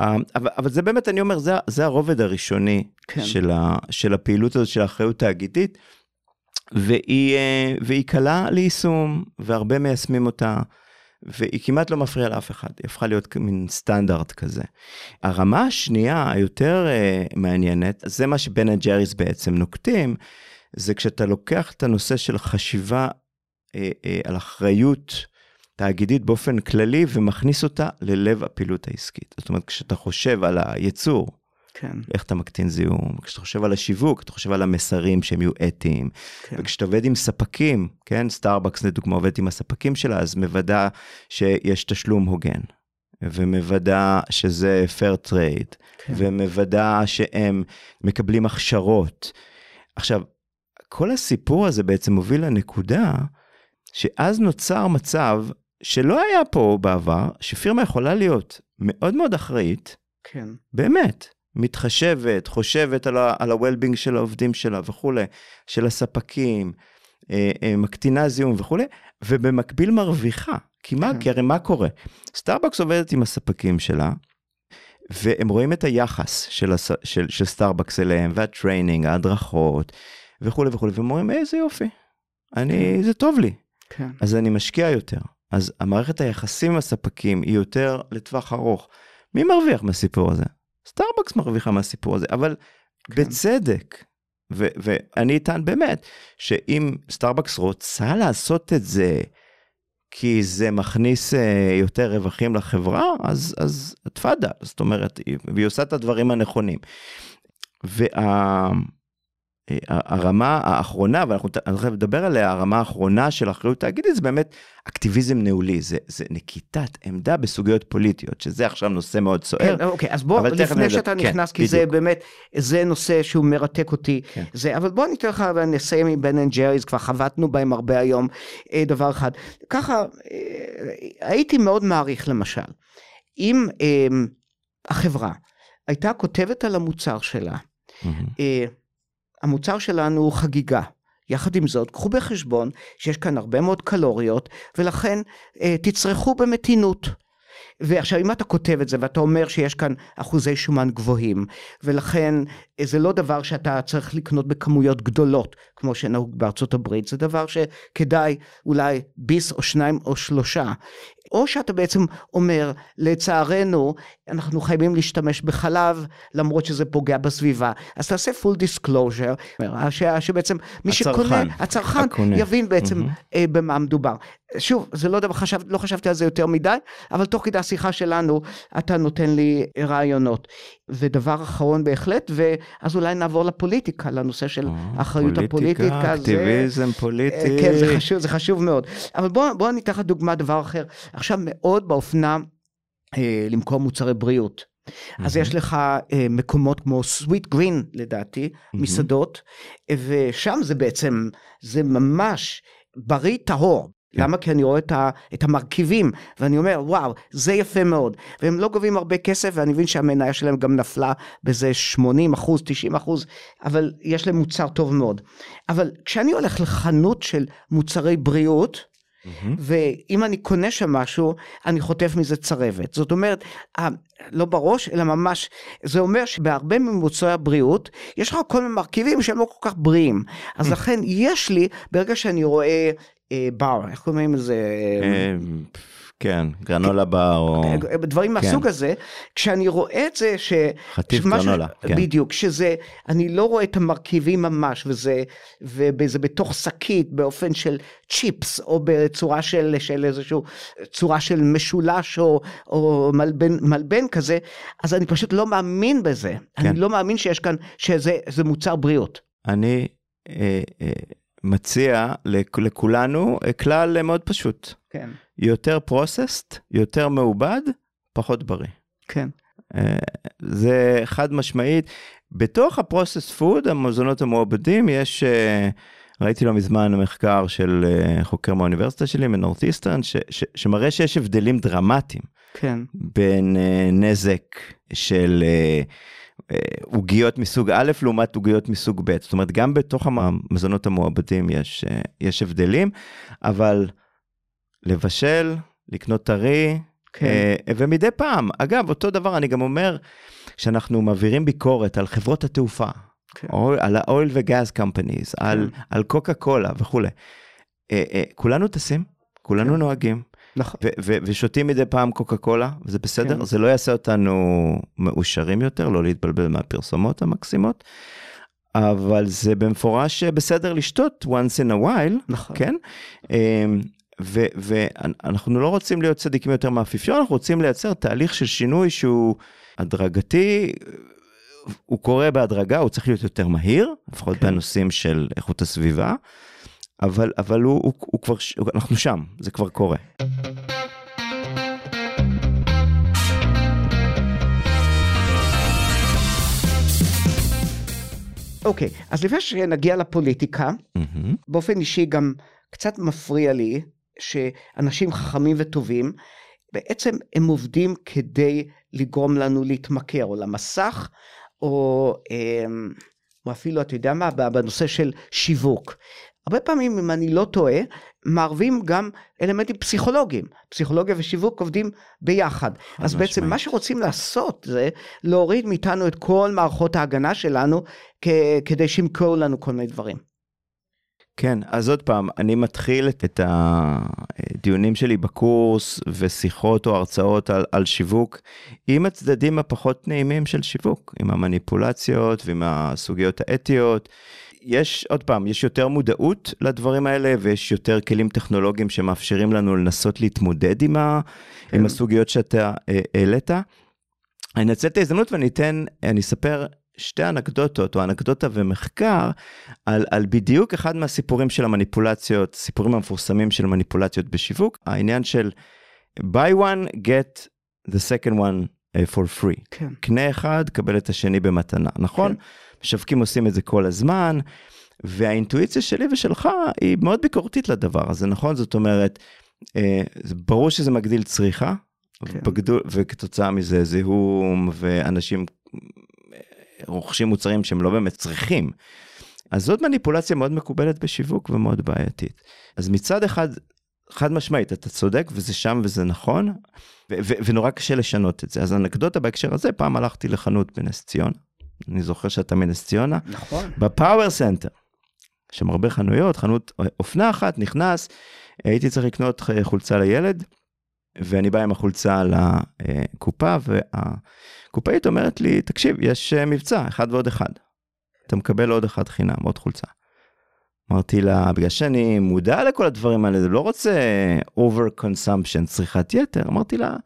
אה, אבל, אבל זה באמת, אני אומר, זה, זה הרובד הראשוני כן. של, ה, של הפעילות הזאת של האחריות תאגידית, והיא, אה, והיא קלה ליישום, והרבה מיישמים אותה, והיא כמעט לא מפריעה לאף אחד, היא הפכה להיות מין סטנדרט כזה. הרמה השנייה, היותר uh, מעניינת, זה מה שבן הג'ריס בעצם נוקטים, זה כשאתה לוקח את הנושא של חשיבה uh, uh, על אחריות תאגידית באופן כללי ומכניס אותה ללב הפעילות העסקית. זאת אומרת, כשאתה חושב על הייצור, כן. איך אתה מקטין זיהום, כשאתה חושב על השיווק, אתה חושב על המסרים שהם יהיו אתיים, כן. וכשאתה עובד עם ספקים, כן, סטארבקס לדוגמה עובדת עם הספקים שלה, אז מוודא שיש תשלום הוגן, ומוודא שזה fair trade, כן. ומוודא שהם מקבלים הכשרות. עכשיו, כל הסיפור הזה בעצם מוביל לנקודה שאז נוצר מצב שלא היה פה בעבר, שפירמה יכולה להיות מאוד מאוד אחראית, כן. באמת, מתחשבת, חושבת על ה-well-being של העובדים שלה וכולי, של הספקים, אה, אה, מקטינה זיהום וכולי, ובמקביל מרוויחה. כי מה, כן. כי הרי מה קורה? סטארבקס עובדת עם הספקים שלה, והם רואים את היחס של, הס... של, של סטארבקס אליהם, וה training, ההדרכות, וכולי וכולי, והם אומרים, איזה יופי, אני, כן. זה טוב לי. כן. אז אני משקיע יותר. אז המערכת היחסים עם הספקים היא יותר לטווח ארוך. מי מרוויח מהסיפור הזה? סטארבקס מרוויחה מהסיפור הזה, אבל כן. בצדק. ו- ואני אטען באמת, שאם סטארבקס רוצה לעשות את זה כי זה מכניס uh, יותר רווחים לחברה, אז, אז תפאדל, זאת אומרת, והיא עושה את הדברים הנכונים. וה... הרמה האחרונה, ואנחנו תכף נדבר עליה, הרמה האחרונה של אחריות תאגידית זה באמת אקטיביזם ניהולי, זה, זה נקיטת עמדה בסוגיות פוליטיות, שזה עכשיו נושא מאוד סוער. כן, אוקיי, אז בוא, לפני נדע, שאתה כן, נכנס, כי בדיוק. זה באמת, זה נושא שהוא מרתק אותי, כן. זה, אבל בוא ניתן לך ונסיים עם בן אנד ג'ריז, כבר חבטנו בהם הרבה היום, אה, דבר אחד. ככה, אה, הייתי מאוד מעריך למשל, אם אה, החברה הייתה כותבת על המוצר שלה, mm-hmm. המוצר שלנו הוא חגיגה. יחד עם זאת, קחו בחשבון שיש כאן הרבה מאוד קלוריות, ולכן אה, תצרכו במתינות. ועכשיו אם אתה כותב את זה ואתה אומר שיש כאן אחוזי שומן גבוהים ולכן זה לא דבר שאתה צריך לקנות בכמויות גדולות כמו שנהוג בארצות הברית זה דבר שכדאי אולי ביס או שניים או שלושה או שאתה בעצם אומר לצערנו אנחנו חייבים להשתמש בחלב למרות שזה פוגע בסביבה אז תעשה full disclosure ש, שבעצם מי הצרכן, שקונה הצרכן הקונה. יבין בעצם. אה, במה מדובר. שוב, זה לא דבר, חשב, לא חשבתי על זה יותר מדי, אבל תוך כדי השיחה שלנו אתה נותן לי רעיונות. ודבר אחרון בהחלט, ואז אולי נעבור לפוליטיקה, לנושא של אחריות הפוליטיקה. זה- אה, אקטיביזם פוליטי. אה, כן, זה חשוב, זה חשוב מאוד. אבל בואו בוא אני אתן לך דוגמה, דבר אחר. עכשיו מאוד באופנה אה, למכור מוצרי בריאות. אז יש לך אה, מקומות כמו סוויט גרין לדעתי, מהמם. מסעדות, ושם זה בעצם, זה ממש בריא טהור. כן. למה? כי אני רואה את, ה, את המרכיבים, ואני אומר, וואו, זה יפה מאוד. והם לא גובים הרבה כסף, ואני מבין שהמניה שלהם גם נפלה באיזה 80 אחוז, 90 אחוז, אבל יש להם מוצר טוב מאוד. אבל כשאני הולך לחנות של מוצרי בריאות, מהמם. ואם אני קונה שם משהו, אני חוטף מזה צרבת. זאת אומרת, לא בראש, אלא ממש, זה אומר שבהרבה ממוצרי הבריאות, יש לך כל מיני מרכיבים שהם לא כל כך בריאים. אז לכן יש לי, ברגע שאני רואה אה, בר, איך קוראים לזה? אה, כן, גרנולה בר או אה, דברים מהסוג הזה, כשאני רואה את זה, ש... חטיף גרנולה, כן. בדיוק, שזה, אני לא רואה את המרכיבים ממש, וזה, וזה בתוך שקית באופן של צ'יפס, או בצורה של, של איזשהו, צורה של משולש, או, או מלבן, מלבן כזה, אז אני פשוט לא מאמין בזה. כן. אני לא מאמין שיש כאן, שזה זה מוצר בריאות. אני אה, אה, מציע לכ- לכולנו אה, כלל אה, מאוד פשוט. כן. יותר processed, יותר מעובד, פחות בריא. כן. אה, זה חד משמעית. בתוך הפרוסס פוד, המזונות המעובדים, יש, ראיתי לא מזמן מחקר של חוקר מהאוניברסיטה שלי, מנורט איסטרן, ש- ש- שמראה שיש הבדלים דרמטיים כן. בין נזק של עוגיות מסוג א' לעומת עוגיות מסוג ב'. זאת אומרת, גם בתוך המזונות המעובדים יש, אה, יש הבדלים, אבל לבשל, לקנות טרי, כן. אה, ומדי פעם, אגב, אותו דבר אני גם אומר, כשאנחנו מעבירים ביקורת על חברות התעופה, כן. או על ה-oil וגז companies, על, על קוקה קולה וכולי, אה, אה, כולנו טסים, כולנו כן. נוהגים, נכון. ושותים מדי פעם קוקה קולה, וזה בסדר, כן. זה לא יעשה אותנו מאושרים יותר, לא להתבלבל מהפרסומות המקסימות, אבל זה במפורש בסדר לשתות once in a while, נכון. כן? אמ, ואנחנו לא רוצים להיות צדיקים יותר מהאפיפיור, אנחנו רוצים לייצר תהליך של שינוי שהוא הדרגתי, הוא קורה בהדרגה, הוא צריך להיות יותר מהיר, לפחות כן. בנושאים של איכות הסביבה, אבל, אבל הוא, הוא, הוא כבר, אנחנו שם, זה כבר קורה. אוקיי, אז לפני שנגיע לפוליטיקה, מהמם. באופן אישי גם קצת מפריע לי שאנשים חכמים וטובים, בעצם הם עובדים כדי לגרום לנו להתמכר או למסך, או, אמ, או אפילו, אתה יודע מה, בנושא של שיווק. הרבה פעמים, אם אני לא טועה, מערבים גם אלמנטים פסיכולוגיים. פסיכולוגיה ושיווק עובדים ביחד. אז בעצם משמעית. מה שרוצים לעשות זה להוריד מאיתנו את כל מערכות ההגנה שלנו כדי שימכרו לנו כל מיני דברים. כן, אז עוד פעם, אני מתחיל את הדיונים שלי בקורס ושיחות או הרצאות על, על שיווק עם הצדדים הפחות נעימים של שיווק, עם המניפולציות ועם הסוגיות האתיות. יש, עוד פעם, יש יותר מודעות לדברים האלה ויש יותר כלים טכנולוגיים שמאפשרים לנו לנסות להתמודד עם, ה, כן. עם הסוגיות שאתה אה, העלית. אני אנצל את ההזדמנות ואני אתן, אני אספר שתי אנקדוטות או אנקדוטה ומחקר על, על בדיוק אחד מהסיפורים של המניפולציות, סיפורים המפורסמים של מניפולציות בשיווק, העניין של buy one, get the second one uh, for free. כן. קנה אחד, קבל את השני במתנה, נכון? כן. משווקים עושים את זה כל הזמן, והאינטואיציה שלי ושלך היא מאוד ביקורתית לדבר הזה, נכון? זאת אומרת, אה, ברור שזה מגדיל צריכה, כן. בגדול, וכתוצאה מזה זיהום, ואנשים אה, רוכשים מוצרים שהם לא באמת צריכים. אז זאת מניפולציה מאוד מקובלת בשיווק ומאוד בעייתית. אז מצד אחד, חד משמעית, אתה צודק וזה שם וזה נכון, ו- ו- ונורא קשה לשנות את זה. אז אנקדוטה בהקשר הזה, פעם הלכתי לחנות בנס ציונה, אני זוכר שעתה בנס ציונה, נכון. ב power center, שם הרבה חנויות, חנות אופנה אחת, נכנס, הייתי צריך לקנות חולצה לילד, ואני בא עם החולצה לקופה, והקופאית אומרת לי, תקשיב, יש מבצע, אחד ועוד אחד. אתה מקבל עוד אחד חינם, עוד חולצה. אמרתי לה, בגלל שאני מודע לכל הדברים האלה, לא רוצה over consumption, צריכת יתר, אמרתי לה,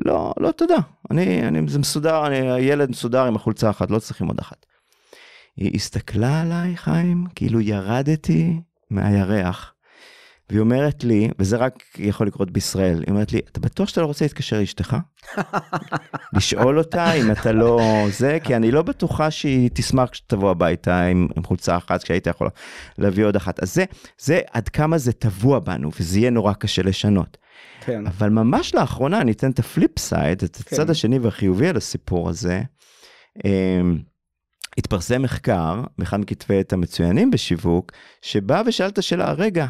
לא, לא תודה, אני, אני, זה מסודר, אני, הילד מסודר עם החולצה אחת, לא צריכים עוד אחת. היא הסתכלה עליי, חיים, כאילו ירדתי מהירח, והיא אומרת לי, וזה רק יכול לקרות בישראל, היא אומרת לי, אתה בטוח שאתה לא רוצה להתקשר לאשתך? לשאול אותה אם אתה לא זה, כי אני לא בטוחה שהיא תשמח כשתבוא הביתה עם, עם חולצה אחת, כשהיית יכול להביא עוד אחת. אז זה, זה עד כמה זה טבוע בנו, וזה יהיה נורא קשה לשנות. כן. אבל ממש לאחרונה, אני אתן את ה flip side, את הצד כן. השני והחיובי על הסיפור הזה. אמ, התפרסם מחקר באחד מכתבי עת המצוינים בשיווק, שבא ושאל את השאלה, רגע,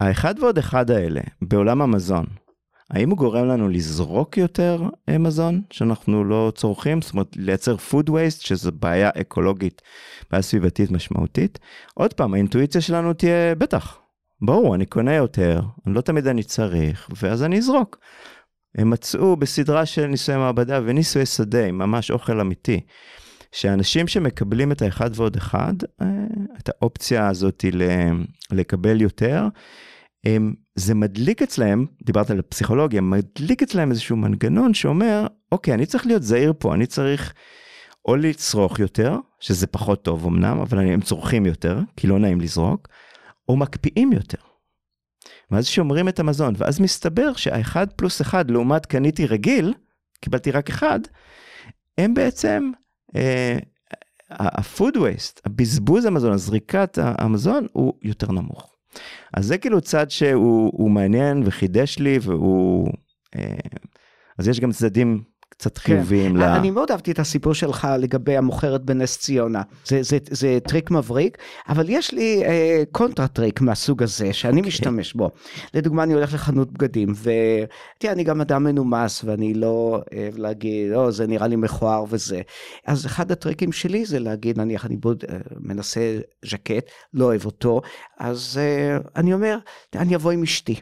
האחד ועוד אחד האלה בעולם המזון, האם הוא גורם לנו לזרוק יותר אה, מזון שאנחנו לא צורכים? זאת אומרת, לייצר food waste, שזו בעיה אקולוגית, בעיה סביבתית משמעותית. עוד פעם, האינטואיציה שלנו תהיה, בטח, ברור, אני קונה יותר, אני לא תמיד אני צריך, ואז אני אזרוק. הם מצאו בסדרה של ניסויי מעבדה וניסויי שדה, ממש אוכל אמיתי, שאנשים שמקבלים את האחד ועוד אחד, אה, את האופציה הזאת לקבל יותר, הם, זה מדליק אצלהם, דיברת על פסיכולוגיה, מדליק אצלהם איזשהו מנגנון שאומר, אוקיי, אני צריך להיות זהיר פה, אני צריך או לצרוך יותר, שזה פחות טוב אמנם, אבל הם צורכים יותר, כי לא נעים לזרוק, או מקפיאים יותר. ואז שומרים את המזון, ואז מסתבר שהאחד פלוס אחד, לעומת קניתי רגיל, קיבלתי רק אחד, הם בעצם, ה-food waste, הבזבוז המזון, הזריקת המזון, הוא יותר נמוך. אז זה כאילו צד שהוא הוא מעניין וחידש לי, והוא... אה, אז יש גם צדדים קצת חיוביים ל... אני מאוד אהבתי את הסיפור שלך לגבי המוכרת בנס ציונה. זה, זה, זה טריק מבריק, אבל יש לי אה, קונטרה טריק מהסוג הזה, שאני okay. משתמש בו. לדוגמה, אני הולך לחנות בגדים, ותראה, אני גם אדם מנומס, ואני לא אוהב להגיד, לא, זה נראה לי מכוער וזה. אז אחד הטריקים שלי זה להגיד, נניח, אני מודד, אה, מנסה ז'קט, לא אוהב אותו, אז אה, אני אומר, אני אבוא עם אשתי.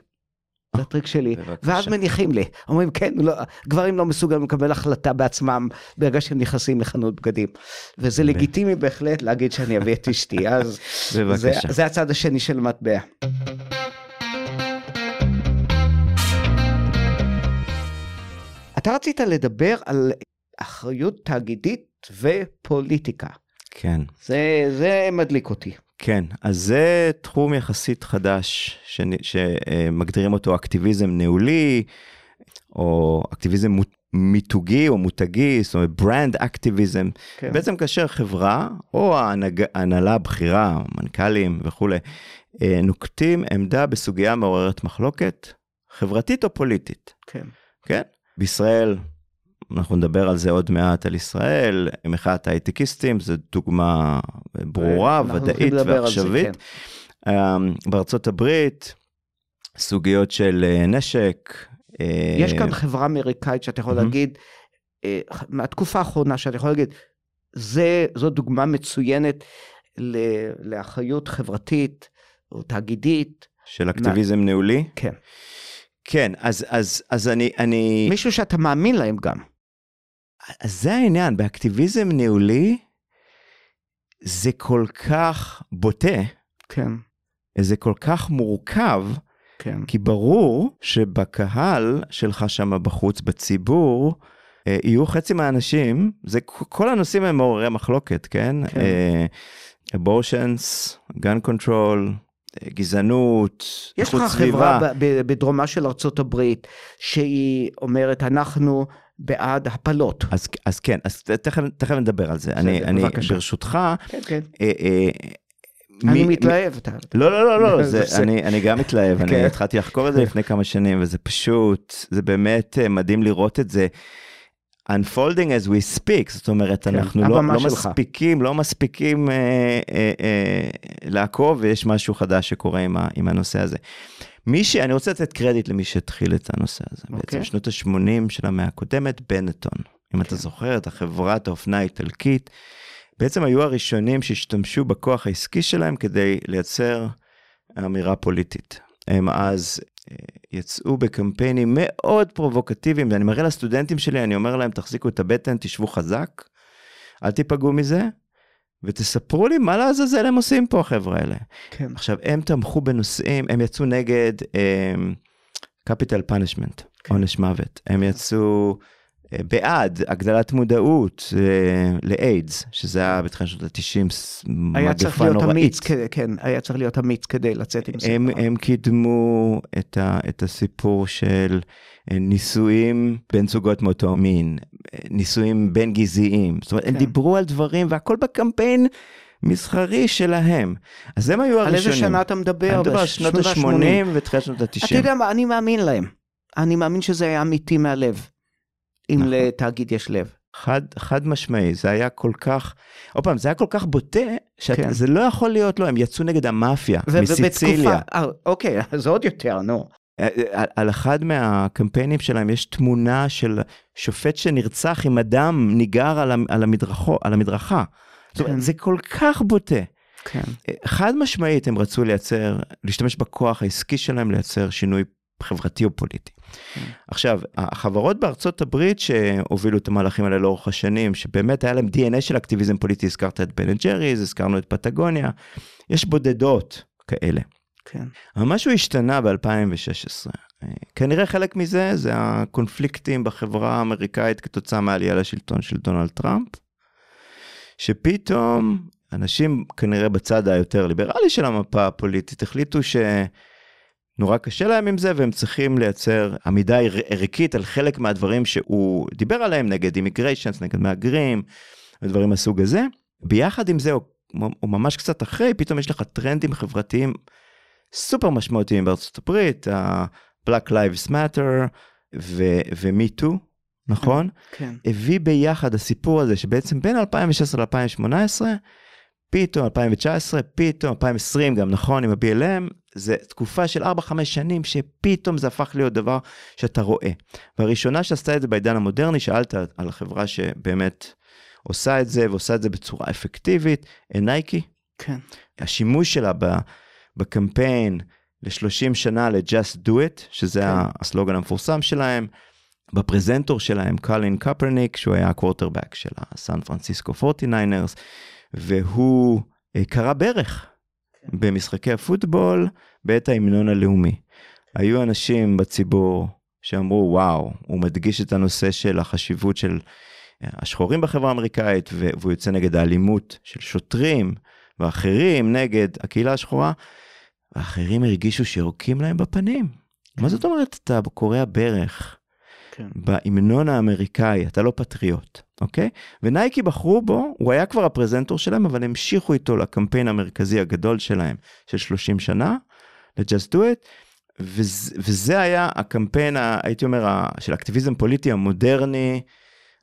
זה הטריק שלי. ואז מניחים לי, אומרים כן, לא, גברים לא מסוגלים לקבל החלטה בעצמם ברגע שהם נכנסים לחנות בגדים. וזה לגיטימי בהחלט להגיד שאני אביא את אשתי, אז זה. זה הצד השני של המטבע. אתה רצית לדבר על אחריות תאגידית ופוליטיקה. כן. זה, זה מדליק אותי. כן, אז זה תחום יחסית חדש שמגדירים אותו אקטיביזם ניהולי, או אקטיביזם מיתוגי או מותגי, זאת אומרת ברנד אקטיביזם. כן. בעצם כאשר חברה או ההנהלה הבכירה, מנכ"לים וכולי, אה, נוקטים עמדה בסוגיה מעוררת מחלוקת, חברתית או פוליטית, כן. כן? בישראל, אנחנו נדבר על זה עוד מעט, על ישראל, מחאת ההייטקיסטים, זו דוגמה ברורה, ודאית ועכשווית. כן. אמ, בארצות הברית, סוגיות של אה, נשק. אה, יש כאן חברה אמריקאית שאתה יכול. להגיד, אה, מהתקופה האחרונה שאתה יכול להגיד, זה, זו דוגמה מצוינת לאחריות חברתית או תאגידית. של אקטיביזם ניהולי? כן. כן, אז, אז, אז אני, אני... מישהו שאתה מאמין להם גם. אז זה העניין, באקטיביזם ניהולי, זה כל כך בוטה, כן, זה כל כך מורכב, כן. כי ברור שבקהל שלך שם בחוץ, בציבור, אה, יהיו חצי מהאנשים, זה כל הנושאים הם מעוררי מחלוקת, כן? כן. abortions, gun control, גזענות, יש לך איזו חברה בדרומה של ארצות הברית, שהיא אומרת, אנחנו בעד הפלות. אז, אז כן, אז תכף, תכף נדבר על זה. אני, בסדר, אני בבקשה. ברשותך, כן, כן. אה, אה, אני מתלהב. אתה- לא, לא, לא, לא, זה זה. אני, אני גם מתלהב, אני כן. התחלתי לחקור את זה לפני כמה שנים, וזה פשוט, זה באמת אה, מדהים לראות את זה. unfolding as we speak, זאת אומרת, כן, אנחנו לא, לא שלך. מספיקים, לא מספיקים אה, אה, אה, לעקוב, ויש משהו חדש שקורה עם, ה, עם הנושא הזה. מי ש... אני רוצה לתת קרדיט למי שהתחיל את הנושא הזה. Okay. בעצם אוקיי. שנות ה-80 של המאה הקודמת, בנטון. אם אתה כן. זוכר את החברת האופנה האיטלקית, בעצם היו הראשונים שהשתמשו בכוח העסקי שלהם כדי לייצר אמירה פוליטית. הם אז אה, יצאו בקמפיינים מאוד פרובוקטיביים, ואני מראה לסטודנטים שלי, אני אומר להם, תחזיקו את הבטן, תשבו חזק, אל תיפגעו מזה, ותספרו לי מה לעזאזל הם עושים פה, החבר'ה האלה. כן. עכשיו, הם תמכו בנושאים, הם יצאו נגד קפיטל פאנישמנט, כן. עונש מוות. הם יצאו אה, בעד הגדלת מודעות אה, לאיידס, שזה היה בתחילת שנות ה-90, היה צריך מגפה נוראית. אמיץ, כ- כן, היה צריך להיות אמיץ כדי לצאת עם זה. הם, הם קידמו את, ה, את הסיפור של אה, נישואים בין זוגות מאותו מין, אה, נישואים בין גזעיים. זאת אומרת, הם כן. דיברו על דברים והכל בקמפיין מסחרי שלהם. אז הם היו על הראשונים. איזה שנה אתה מדבר? אני מדבר על שנות ה-80 ותחילת שנות אתה ה-90. יודע מה, אני מאמין להם. אני מאמין שזה היה אמיתי מהלב. אם נכון. לתאגיד יש לב. חד, חד משמעי, זה היה כל כך, עוד פעם, זה היה כל כך בוטה, שזה כן. לא יכול להיות, לא, הם יצאו נגד המאפיה ו- מסיציליה. ובתקופה- אה, אוקיי, אז עוד יותר, נו. על, על אחד מהקמפיינים שלהם יש תמונה של שופט שנרצח עם אדם ניגר על, המ- על, המדרכו, על המדרכה. זאת כן. אומרת, זה כל כך בוטה. כן. חד משמעית הם רצו לייצר, להשתמש בכוח העסקי שלהם לייצר שינוי חברתי או פוליטי. כן. עכשיו, החברות בארצות הברית שהובילו את המהלכים האלה לאורך השנים, שבאמת היה להם DNA של אקטיביזם פוליטי, הזכרת את בן ג'ריז, הזכרנו את פטגוניה, יש בודדות כאלה. כן. אבל משהו השתנה ב-2016. כנראה חלק מזה זה הקונפליקטים בחברה האמריקאית כתוצאה מהעלייה לשלטון של דונלד טראמפ, שפתאום אנשים כנראה בצד היותר ליברלי של המפה הפוליטית החליטו שנורא קשה להם עם זה והם צריכים לייצר עמידה ער- ערכית על חלק מהדברים שהוא דיבר עליהם נגד אימיגריישנס, נגד מהגרים ודברים מהסוג הזה. ביחד עם זה, או, או ממש קצת אחרי, פתאום יש לך טרנדים חברתיים סופר משמעותיים בארצות הברית, ה-Black Lives Matter ו-Me Too, נכון? כן. הביא ביחד הסיפור הזה שבעצם בין 2016 ל-2018, פתאום 2019, פתאום 2020 גם נכון עם ה-BLM, זה תקופה של 4-5 שנים שפתאום זה הפך להיות דבר שאתה רואה. והראשונה שעשתה את זה בעידן המודרני, שאלת על החברה שבאמת עושה את זה ועושה את זה בצורה אפקטיבית, נייקי. כן. השימוש שלה בקמפיין ל-30 שנה ל-Just Do It, שזה כן. הסלוגן המפורסם שלהם, בפרזנטור שלהם, קולין קפרניק, שהוא היה הקוורטרבק של הסן פרנסיסקו 49ers, והוא אה, קרא ברך כן. במשחקי הפוטבול בעת ההמנון הלאומי. היו אנשים בציבור שאמרו, וואו, הוא מדגיש את הנושא של החשיבות של אה, השחורים בחברה האמריקאית, והוא יוצא נגד האלימות של שוטרים ואחרים נגד הקהילה השחורה, ואחרים הרגישו שיורקים להם בפנים. מה זאת אומרת אתה קורע ברך כן. בהמנון האמריקאי, אתה לא פטריוט, אוקיי? ונייקי בחרו בו, הוא היה כבר הפרזנטור שלהם, אבל המשיכו איתו לקמפיין המרכזי הגדול שלהם של 30 שנה, ל-Just Do It, וזה, וזה היה הקמפיין, ה- הייתי אומר, ה- של אקטיביזם פוליטי המודרני,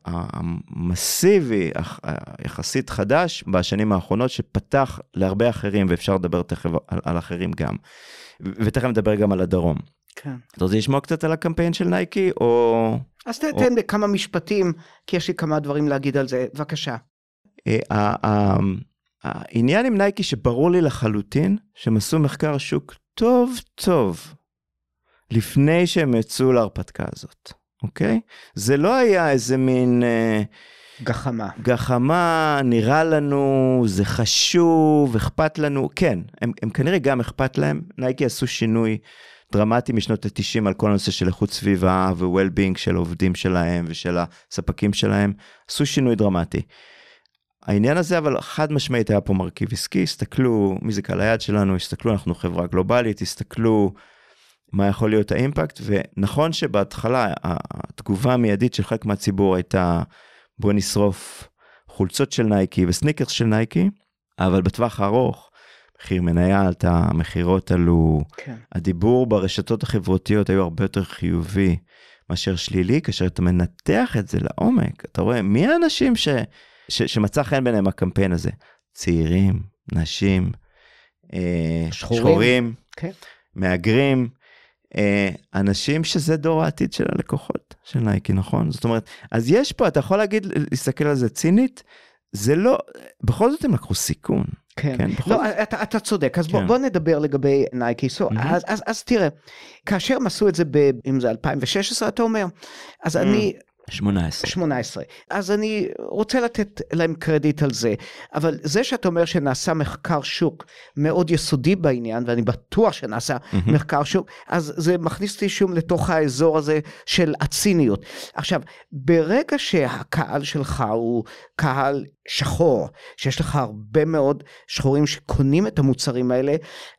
המסיבי, הח- יחסית חדש, בשנים האחרונות, שפתח להרבה אחרים, ואפשר לדבר תכף על, על אחרים גם. ותכף נדבר גם על הדרום. כן. אתה רוצה לשמוע קצת על הקמפיין של נייקי, או... אז ת- תן בכמה משפטים, כי יש לי כמה דברים להגיד על זה. בבקשה. אה, ה- העניין עם נייקי שברור לי לחלוטין שהם עשו מחקר שוק טוב טוב לפני שהם יצאו להרפתקה הזאת, אוקיי? זה לא היה איזה מין אה, גחמה. גחמה, נראה לנו, זה חשוב, אכפת לנו, כן, הם, הם כנראה גם אכפת להם, נייקי עשו שינוי דרמטי משנות ה-90 על כל הנושא של איכות סביבה ו-well-being של העובדים שלהם ושל הספקים שלהם, עשו שינוי דרמטי. העניין הזה אבל חד משמעית היה פה מרכיב עסקי, הסתכלו מי זה קהל היעד שלנו, הסתכלו אנחנו חברה גלובלית, הסתכלו מה יכול להיות ה impact, ונכון שבהתחלה התגובה המיידית של חלק מהציבור הייתה בוא נשרוף חולצות של נייקי וסניקרס של נייקי, אבל בטווח הארוך, מחיר מניה עלתה, המכירות עלו, כן. הדיבור ברשתות החברתיות היו הרבה יותר חיובי מאשר שלילי, כאשר אתה מנתח את זה לעומק, אתה רואה מי האנשים ש, ש, שמצא חן ביניהם הקמפיין הזה? צעירים, נשים, אה, שחורים. שחורים כן. מהגרים, אה, אנשים שזה דור העתיד של הלקוחות של נייקי, נכון? זאת אומרת, אז יש פה, אתה יכול להגיד, להסתכל על זה צינית, זה לא, בכל זאת הם לקחו סיכון. כן, כן, בכל לא. אתה, אתה צודק, אז בוא, כן. בוא נדבר לגבי נייקי. So, מהמם. אז, אז, אז תראה, כאשר הם עשו את זה, ב, אם זה 2016 אתה אומר, אז אני, 18. 18. אז אני רוצה לתת להם קרדיט על זה, אבל זה שאתה אומר שנעשה מחקר שוק מאוד יסודי בעניין, ואני בטוח שנעשה מהמם. מחקר שוק, אז זה מכניס אותי שום לתוך האזור הזה של הציניות. עכשיו, ברגע שהקהל שלך הוא קהל שחור, שיש לך הרבה מאוד שחורים שקונים את המוצרים האלה,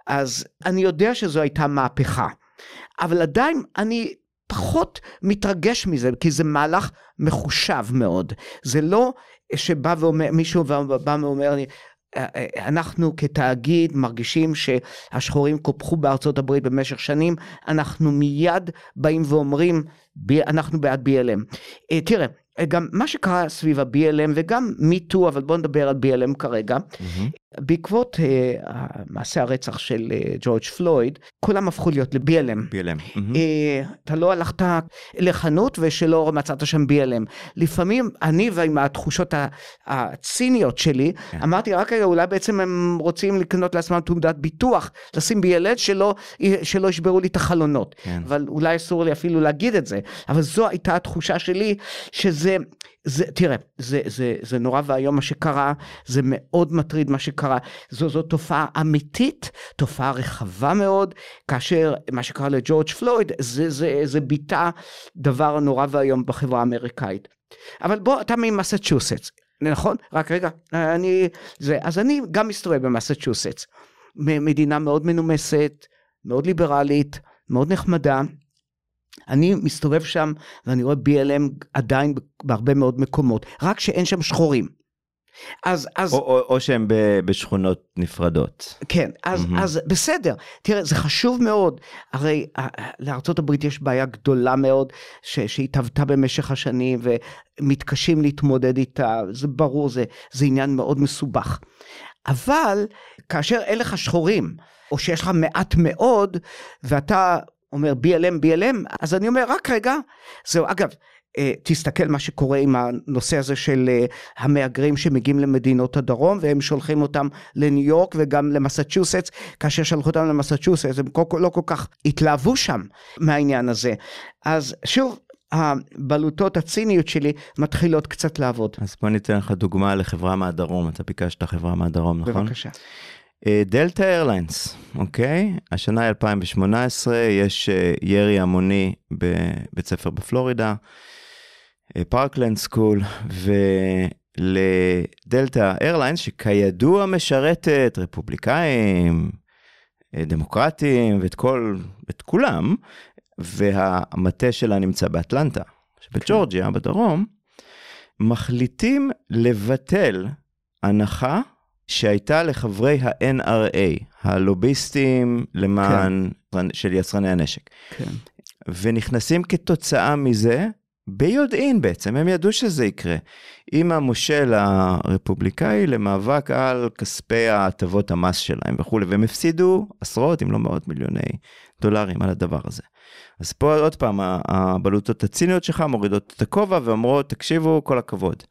אז אני יודע שזו הייתה מהפכה. אבל עדיין אני פחות מתרגש מזה, כי זה מהלך מחושב מאוד. זה לא שבא ואומר, מישהו בא ואומר "אה, אה, אנחנו כתאגיד מרגישים שהשחורים קופחו בארצות הברית במשך שנים, אנחנו מיד באים ואומרים, "ב- אנחנו בעד BLM. אה, תראה, אה, גם מה שקרה סביב ה-BLM וגם MeToo, אבל בוא נדבר על BLM כרגע, מהמם. בעקבות אה, מעשה הרצח של אה, ג'ורג' פלויד, כולם הפכו להיות ל-BLM. BLM. מהמם. אה, אתה לא הלכת לחנות ושלא מצאת שם BLM. לפעמים אני ועם התחושות הציניות שלי, כן. אמרתי רק רגע אולי בעצם הם רוצים לקנות לעצמם תעודת ביטוח, לשים BLS שלא, שלא ישברו לי את החלונות. כן. אבל אולי אסור לי אפילו להגיד את זה, אבל זו הייתה התחושה שלי שזה, זה, תראה, זה, זה, זה נורא ואיום מה שקרה, זה מאוד מטריד מה שקרה, זו, זו תופעה אמיתית, תופעה רחבה מאוד, כאשר מה שקרה לג'ורג' פלויד זה, זה, זה ביטא דבר נורא ואיום בחברה האמריקאית. אבל בוא, אתה ממסצ'וסטס, נכון? רק רגע, אני, זה, אז אני גם מסתובב במסצ'וסטס, מדינה מאוד מנומסת, מאוד ליברלית, מאוד נחמדה. אני מסתובב שם ואני רואה BLM עדיין בהרבה מאוד מקומות, רק שאין שם שחורים. אז, אז, או- או או שהם ב- בשכונות נפרדות. כן, אז, מהמם. אז בסדר. תראה, זה חשוב מאוד. הרי אה, הברית יש בעיה גדולה מאוד ש, שהתהוותה במשך השנים ומתקשים להתמודד איתה, זה ברור, זה, זה עניין מאוד מסובך. אבל כאשר אין לך שחורים, או שיש לך מעט מאוד, ואתה אומר BLM, BLM, אז אני אומר, רק רגע, זהו, אגב, אה, תסתכל מה שקורה עם הנושא הזה של אה, המהגרים שמגיעים למדינות הדרום והם שולחים אותם לניו יורק וגם למסצ'וסטס, כאשר שלחו אותם למסצ'וסטס הם לא כל כך התלהבו שם מהעניין הזה. אז שוב, הבלוטות הציניות שלי מתחילות קצת לעבוד. אז בוא ניתן לך דוגמה לחברה מהדרום, אתה ביקשת חברה מהדרום, נכון? בבקשה. אה, Delta Airlines, אוקיי? השנה היא 2018, יש אה, ירי המוני בבית ספר בפלורידה, אה, Parkland school, ול Delta Airlines, שכידוע משרתת רפובליקאים, דמוקרטים ואת כל, את כולם, והמטה שלה נמצא באטלנטה, שבג'ורג'יה, בדרום, מחליטים לבטל הנחה שהייתה לחברי ה-NRA, הלוביסטים למען, כן. של יצרני הנשק. כן. ונכנסים כתוצאה מזה, ביודעין בעצם, הם ידעו שזה יקרה, עם המושל הרפובליקאי למאבק על כספי ההטבות המס שלהם וכולי, והם הפסידו עשרות אם לא מאות מיליוני דולרים על הדבר הזה. אז פה עוד פעם, הבלוטות הציניות שלך מורידות את הכובע ואומרות, תקשיבו, כל הכבוד.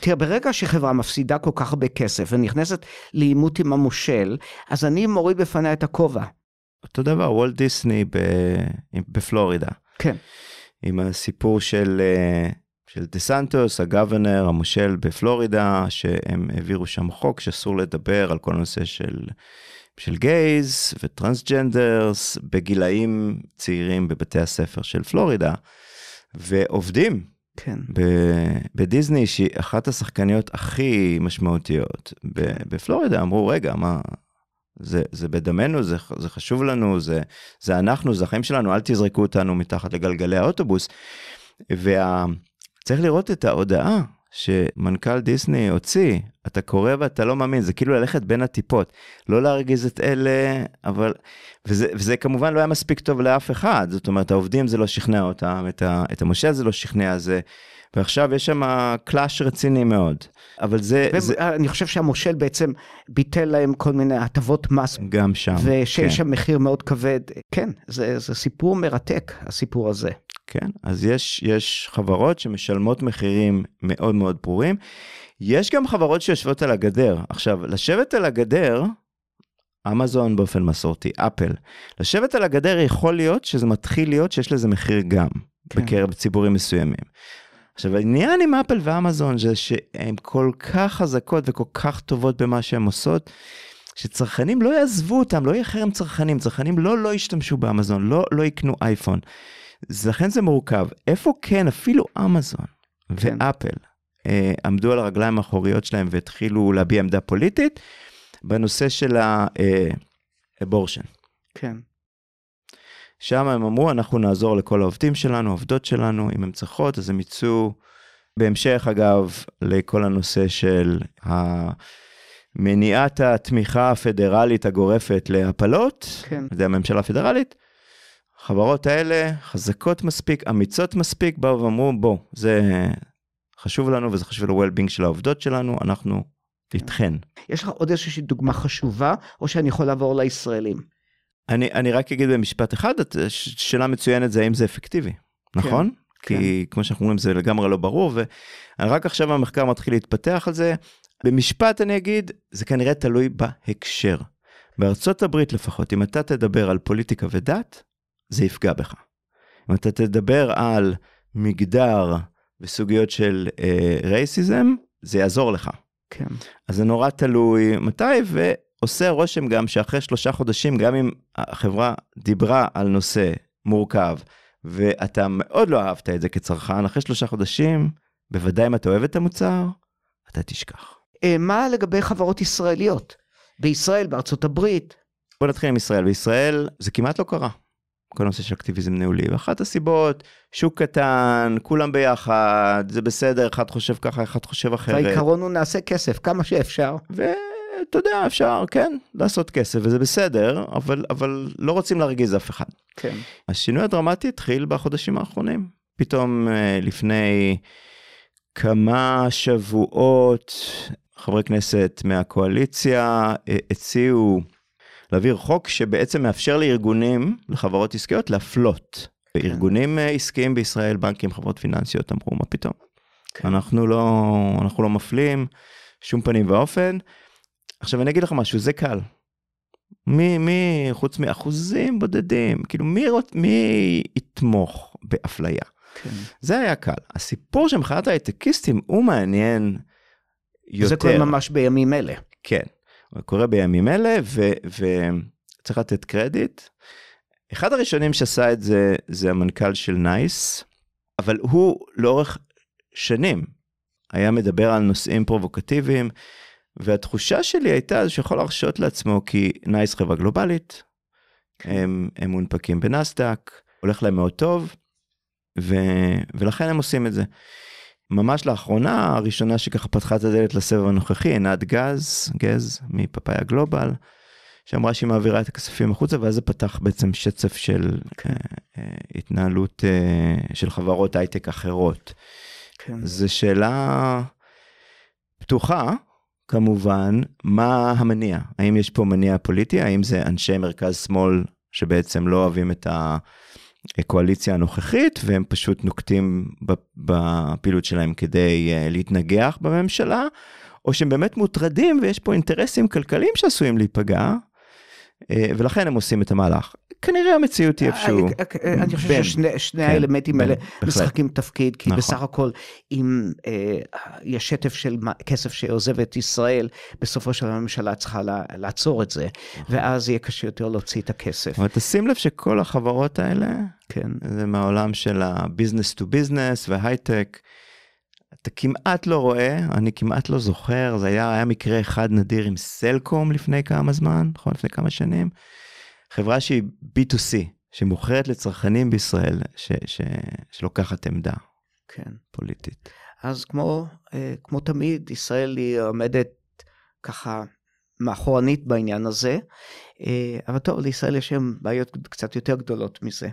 תראה, ברגע שחברה מפסידה כל כך הרבה כסף ונכנסת לעימות עם המושל, אז אני מוריד בפניה את הכובע. אותו דבר, וולט דיסני ב... בפלורידה. כן. עם הסיפור של, אה, של דה סנטוס, הגוונר, המושל בפלורידה, שהם העבירו שם חוק שאסור לדבר על כל הנושא של, של גייז וטרנסג'נדרס בגילאים צעירים בבתי הספר של פלורידה, ועובדים כן. בדיסני, שהיא אחת השחקניות הכי משמעותיות בפלורידה, אמרו, רגע, מה, זה, זה בדמנו, זה, זה חשוב לנו, זה, זה אנחנו, זה החיים שלנו, אל תזרקו אותנו מתחת לגלגלי האוטובוס. וצריך לראות את ההודעה שמנכ"ל דיסני הוציא אתה קורא ואתה לא מאמין, זה כאילו ללכת בין הטיפות, לא להרגיז את אלה, אבל, וזה, וזה כמובן לא היה מספיק טוב לאף אחד, זאת אומרת, העובדים זה לא שכנע אותם, את, ה, את המושל זה לא שכנע, זה, ועכשיו יש שם קלאש רציני מאוד. אבל זה, והם, זה... אני חושב שהמושל בעצם ביטל להם כל מיני הטבות מס. גם שם. ושיש כן. שם מחיר מאוד כבד. כן, זה, זה סיפור מרתק, הסיפור הזה. כן, אז יש, יש חברות שמשלמות מחירים מאוד מאוד ברורים. יש גם חברות שיושבות על הגדר. עכשיו, לשבת על הגדר, אמזון באופן מסורתי, אפל, לשבת על הגדר יכול להיות שזה מתחיל להיות שיש לזה מחיר גם. כן. בקרב ציבורים מסוימים. עכשיו, העניין עם אפל ואמזון זה שהן כל כך חזקות וכל כך טובות במה שהן עושות, שצרכנים לא יעזבו אותם, לא יהיה חרם צרכנים, צרכנים לא לא ישתמשו באמזון, לא, לא יקנו אייפון. לכן זה מורכב. איפה כן, אפילו אמזון כן. ואפל אה, עמדו על הרגליים האחוריות שלהם והתחילו להביע עמדה פוליטית בנושא של האבורשן. כן. שם הם אמרו, אנחנו נעזור לכל העובדים שלנו, העובדות שלנו, אם הן צריכות, אז הם יצאו, בהמשך אגב, לכל הנושא של מניעת התמיכה הפדרלית הגורפת להפלות, כן. על ידי הממשלה הפדרלית. החברות האלה חזקות מספיק, אמיצות מספיק, באו ואמרו, בוא, זה חשוב לנו וזה חשוב ל-well-being של העובדות שלנו, אנחנו איתכן. יש לך עוד איזושהי דוגמה חשובה, או שאני יכול לעבור לישראלים? אני, אני רק אגיד במשפט אחד, שאלה מצוינת זה האם זה אפקטיבי, נכון? כן. כי כמו שאנחנו אומרים זה לגמרי לא ברור, ורק עכשיו המחקר מתחיל להתפתח על זה. במשפט אני אגיד, זה כנראה תלוי בהקשר. בארצות הברית לפחות, אם אתה תדבר על פוליטיקה ודת, זה יפגע בך. אם אתה תדבר על מגדר וסוגיות של אה, רייסיזם, זה יעזור לך. כן. אז זה נורא תלוי מתי, ועושה רושם גם שאחרי שלושה חודשים, גם אם החברה דיברה על נושא מורכב, ואתה מאוד לא אהבת את זה כצרכן, אחרי שלושה חודשים, בוודאי אם אתה אוהב את המוצר, אתה תשכח. אה, מה לגבי חברות ישראליות? בישראל, בארצות הברית? בוא נתחיל עם ישראל. בישראל זה כמעט לא קרה. כל הנושא של אקטיביזם ניהולי. ואחת הסיבות, שוק קטן, כולם ביחד, זה בסדר, אחד חושב ככה, אחד חושב אחרת. והעיקרון הוא נעשה כסף כמה שאפשר. ואתה יודע, אפשר, כן, לעשות כסף, וזה בסדר, אבל, אבל לא רוצים להרגיז אף אחד. כן. השינוי הדרמטי התחיל בחודשים האחרונים. פתאום אה, לפני כמה שבועות, חברי כנסת מהקואליציה אה, הציעו להעביר חוק שבעצם מאפשר לארגונים, לחברות עסקיות, להפלות. כן. ארגונים אה, עסקיים בישראל, בנקים, חברות פיננסיות, אמרו, מה פתאום? כן. אנחנו לא, אנחנו לא מפלים, שום פנים ואופן. עכשיו אני אגיד לך משהו, זה קל. מי, מי, חוץ מאחוזים בודדים, כאילו מי, רוצ, מי יתמוך באפליה? כן. זה היה קל. הסיפור של מחאת ההייטקיסטים הוא מעניין יותר. זה קורה ממש בימים אלה. כן, הוא קורה בימים אלה, וצריך לתת קרדיט. אחד הראשונים שעשה את זה, זה המנכ"ל של נייס, אבל הוא לאורך שנים היה מדבר על נושאים פרובוקטיביים, והתחושה שלי הייתה שיכול להרשות לעצמו, כי נייס חברה גלובלית, הם, הם מונפקים בנסדק, הולך להם מאוד טוב, ו, ולכן הם עושים את זה. ממש לאחרונה, הראשונה שככה פתחה את הדלת לסבב הנוכחי, עינת גז, גז, מפאפאיה גלובל, שאמרה שהיא מעבירה את הכספים החוצה, ואז זה פתח בעצם שצף של אה, אה, התנהלות אה, של חברות הייטק אחרות. כן. זו שאלה פתוחה, כמובן, מה המניע? האם יש פה מניע פוליטי? האם זה אנשי מרכז-שמאל שבעצם לא אוהבים את הקואליציה הנוכחית, והם פשוט נוקטים בפעילות שלהם כדי אה, להתנגח בממשלה, או שהם באמת מוטרדים ויש פה אינטרסים כלכליים שעשויים להיפגע, אה, ולכן הם עושים את המהלך. כנראה המציאות היא איפשהו. אני חושב ששני שני כן, האלמנטים האלה. משחקים תפקיד, כי נכון. בסך הכל אם אה, יש שטף של כסף שעוזב את ישראל, בסופו של הממשלה צריכה לעצור את זה, נכון. ואז יהיה קשה יותר להוציא את הכסף. אבל תשים לב שכל החברות האלה, כן. זה מהעולם של ה-business to business והייטק. אתה כמעט לא רואה, אני כמעט לא זוכר, זה היה, היה מקרה אחד נדיר עם סלקום לפני כמה זמן, נכון? לפני כמה שנים. חברה שהיא B2C, שמוכרת לצרכנים בישראל, ש, ש, שלוקחת עמדה. כן. פוליטית. אז כמו, אה, כמו תמיד, ישראל היא עומדת ככה מאחורנית בעניין הזה, אה, אבל טוב, לישראל יש היום בעיות קצת יותר גדולות מזה.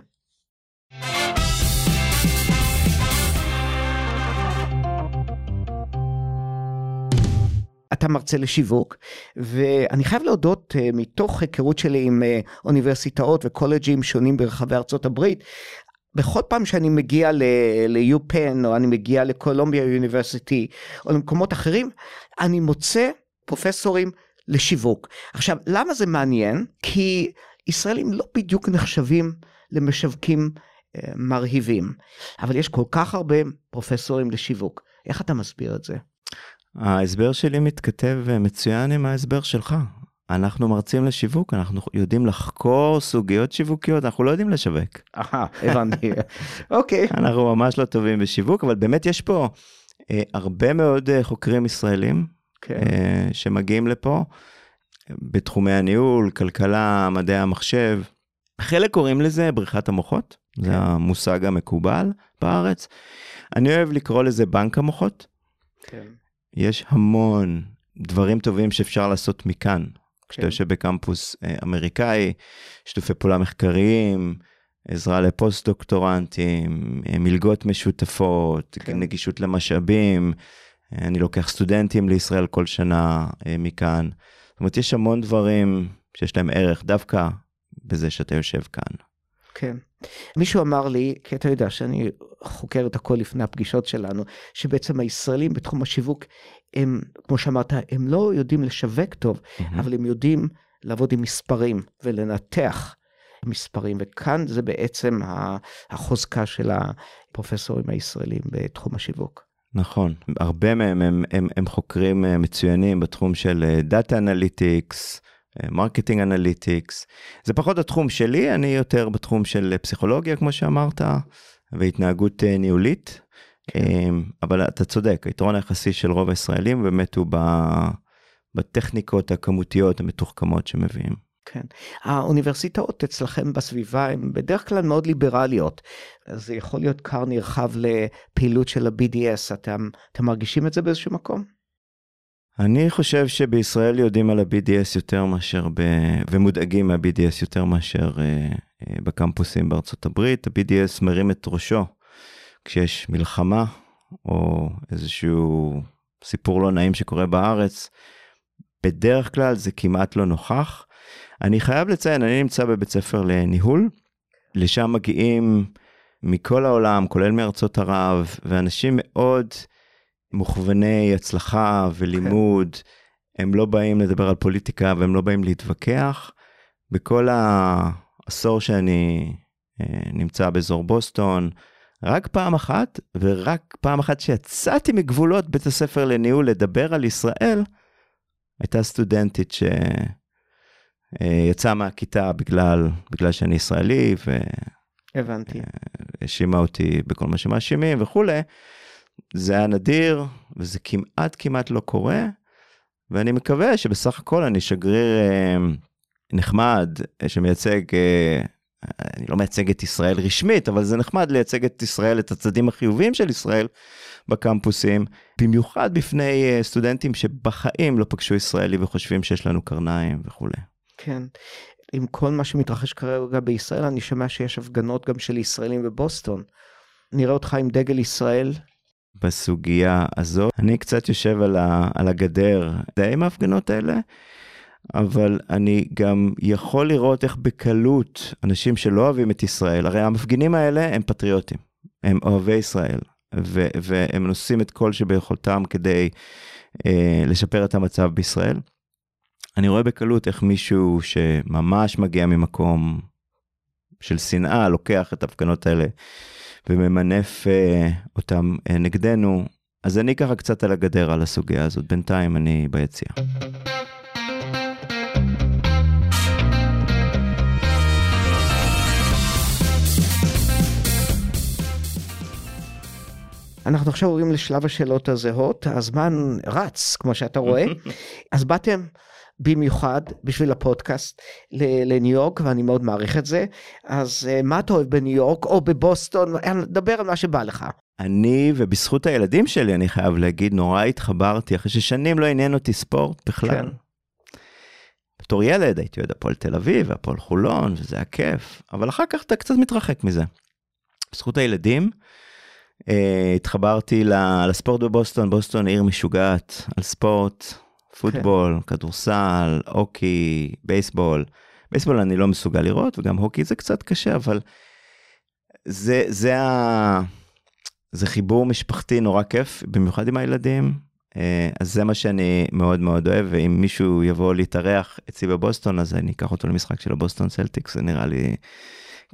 אתה מרצה לשיווק, ואני חייב להודות, אה, מתוך היכרות שלי עם אה, אוניברסיטאות וקולג'ים שונים ברחבי ארצות הברית, בכל פעם שאני מגיע ל-UPenn או אני מגיע לקולומביה יוניברסיטי או למקומות אחרים, אני מוצא פרופסורים לשיווק. עכשיו, למה זה מעניין? כי ישראלים לא בדיוק נחשבים למשווקים אה, מרהיבים, אבל יש כל כך הרבה פרופסורים לשיווק. איך אתה מסביר את זה? ההסבר שלי מתכתב אה, מצוין עם ההסבר שלך. אנחנו מרצים לשיווק, אנחנו יודעים לחקור סוגיות שיווקיות, אנחנו לא יודעים לשווק. אהה, הבנתי. אוקיי. אנחנו ממש לא טובים בשיווק, אבל באמת יש פה אה, הרבה מאוד אה, חוקרים ישראלים כן. אה, שמגיעים לפה בתחומי הניהול, כלכלה, מדעי המחשב. חלק קוראים לזה בריחת המוחות, כן. זה המושג המקובל בארץ. אני אוהב לקרוא לזה בנק המוחות. כן. יש המון דברים טובים שאפשר לעשות מכאן. כשאתה כן. יושב בקמפוס אה, אמריקאי, שיתופי פעולה מחקריים, עזרה לפוסט-דוקטורנטים, אה, מלגות משותפות, כן. נגישות למשאבים. אה, אני לוקח סטודנטים לישראל כל שנה מכאן. זאת אומרת, יש המון דברים שיש להם ערך דווקא בזה שאתה יושב כאן. כן. מישהו אמר לי, כי אתה יודע שאני חוקר את הכל לפני הפגישות שלנו, שבעצם הישראלים בתחום השיווק, הם, כמו שאמרת, הם לא יודעים לשווק טוב, אבל הם יודעים לעבוד עם מספרים ולנתח מספרים, וכאן זה בעצם החוזקה של הפרופסורים הישראלים בתחום השיווק. נכון, הרבה מהם הם, הם, הם חוקרים אה, מצוינים בתחום של data analytics, marketing analytics. זה פחות התחום שלי, אני יותר בתחום של אה, פסיכולוגיה, כמו שאמרת, והתנהגות אה, ניהולית. אה, אבל אתה צודק, היתרון היחסי של רוב הישראלים באמת הוא בטכניקות הכמותיות המתוחכמות שמביאים. כן. האוניברסיטאות אצלכם בסביבה הן בדרך כלל מאוד ליברליות. זה יכול להיות כר נרחב לפעילות של ה-BDS. אתם, אתם מרגישים את זה באיזשהו מקום? אני חושב שבישראל יודעים על ה-BDS יותר מאשר, ב... ומודאגים מה-BDS יותר מאשר uh, uh, בקמפוסים בארצות הברית. ה-BDS מרים את ראשו כשיש מלחמה או איזשהו סיפור לא נעים שקורה בארץ. בדרך כלל זה כמעט לא נוכח. אני חייב לציין, אני נמצא בבית ספר לניהול, לשם מגיעים מכל העולם, כולל מארצות ערב, ואנשים מאוד מוכווני הצלחה ולימוד, הם לא באים לדבר על פוליטיקה והם לא באים להתווכח. בכל העשור שאני אה, נמצא באזור בוסטון, רק פעם אחת, ורק פעם אחת שיצאתי מגבולות בית הספר לניהול לדבר על ישראל, הייתה סטודנטית שיצאה מהכיתה בגלל, בגלל שאני ישראלי, הבנתי. והאשימה אותי בכל מה שמאשימים וכולי. זה היה נדיר, וזה כמעט כמעט לא קורה, ואני מקווה שבסך הכל אני שגריר אה, נחמד, אה, שמייצג, אה, אני לא מייצג את ישראל רשמית, אבל זה נחמד לייצג את ישראל, את הצדדים החיוביים של ישראל בקמפוסים, במיוחד בפני אה, סטודנטים שבחיים לא פגשו ישראלי וחושבים שיש לנו קרניים וכולי. כן. עם כל מה שמתרחש כרגע בישראל, אני שומע שיש הפגנות גם של ישראלים בבוסטון. נראה אותך עם דגל ישראל. בסוגיה הזאת. אני קצת יושב על, ה, על הגדר די עם ההפגנות האלה, אבל אני גם יכול לראות איך בקלות אנשים שלא אוהבים את ישראל, הרי המפגינים האלה הם פטריוטים, הם אוהבי ישראל, ו, והם עושים את כל שביכולתם כדי אה, לשפר את המצב בישראל. אני רואה בקלות איך מישהו שממש מגיע ממקום של שנאה לוקח את ההפגנות האלה וממנף uh, אותם uh, נגדנו, אז אני ככה קצת על הגדר על הסוגיה הזאת, בינתיים אני ביציאה. אנחנו עכשיו עוברים לשלב השאלות הזהות, הזמן רץ, כמו שאתה רואה. אז באתם במיוחד בשביל הפודקאסט לניו יורק, ואני מאוד מעריך את זה. אז אה, מה אתה אוהב בניו יורק או בבוסטון? דבר על מה שבא לך. אני, ובזכות הילדים שלי, אני חייב להגיד, נורא התחברתי, אחרי ששנים לא עניין אותי ספורט בכלל. כן. בתור ילד הייתי אוהד הפועל תל אביב, הפועל חולון, וזה היה כיף, אבל אחר כך אתה קצת מתרחק מזה. בזכות הילדים, אה, התחברתי לספורט בבוסטון, בוסטון עיר משוגעת על ספורט, פוטבול, כן. כדורסל, הוקי, בייסבול. בייסבול אני לא מסוגל לראות, וגם הוקי זה קצת קשה, אבל זה, זה, ה... זה חיבור משפחתי נורא כיף, במיוחד עם הילדים. אה, אז זה מה שאני מאוד מאוד אוהב, ואם מישהו יבוא להתארח אצלי בבוסטון, אז אני אקח אותו למשחק של ה Boston Celtics, זה נראה לי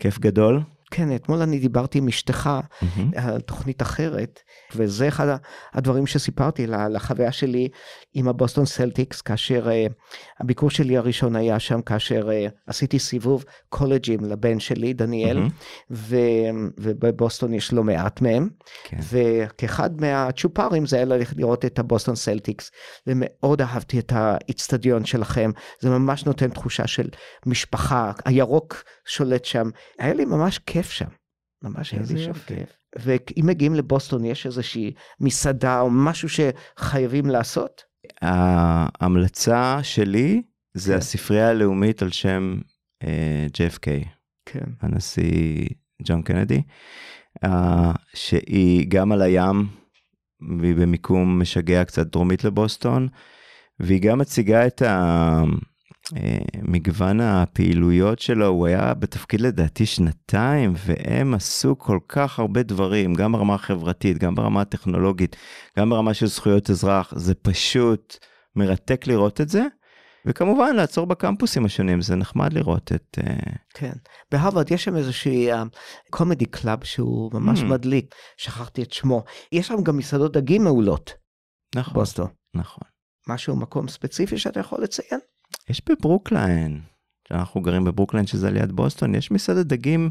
כיף גדול. כן, אתמול אני דיברתי עם אשתך mm-hmm. על תוכנית אחרת, וזה אחד הדברים שסיפרתי לה, לחוויה שלי עם ה Boston Celtics, כאשר uh, הביקור שלי הראשון היה שם, כאשר uh, עשיתי סיבוב קולג'ים לבן שלי, דניאל, mm-hmm. ו, ובבוסטון יש לא מעט מהם, כן. וכאחד מהצ'ופרים זה היה ללכת לראות את ה Boston Celtics, ומאוד אהבתי את האיצטדיון שלכם, זה ממש נותן תחושה של משפחה, הירוק שולט שם, היה לי ממש כיף שם. ממש היה לי שם כיף. ואם מגיעים לבוסטון, יש איזושהי מסעדה או משהו שחייבים לעשות? ההמלצה שלי זה כן. הספרייה הלאומית על שם uh, אה, JFK, כן. הנשיא ג'ון קנדי, uh, שהיא גם על הים, והיא במיקום משגע קצת דרומית לבוסטון, והיא גם מציגה את ה... אה, מגוון הפעילויות שלו, הוא היה בתפקיד לדעתי שנתיים, והם עשו כל כך הרבה דברים, גם ברמה החברתית, גם ברמה הטכנולוגית, גם ברמה של זכויות אזרח, זה פשוט מרתק לראות את זה. וכמובן לעצור בקמפוסים השונים, זה נחמד לראות את... Uh... כן, בהרווארד יש שם איזושהי comedy uh, club שהוא ממש mm. מדליק, שכחתי את שמו. יש שם גם מסעדות דגים מעולות. נכון. בוסטון. נכון. משהו, מקום ספציפי שאתה יכול לציין? יש בברוקליין, אנחנו גרים בברוקליין שזה ליד בוסטון, יש מסעדת דגים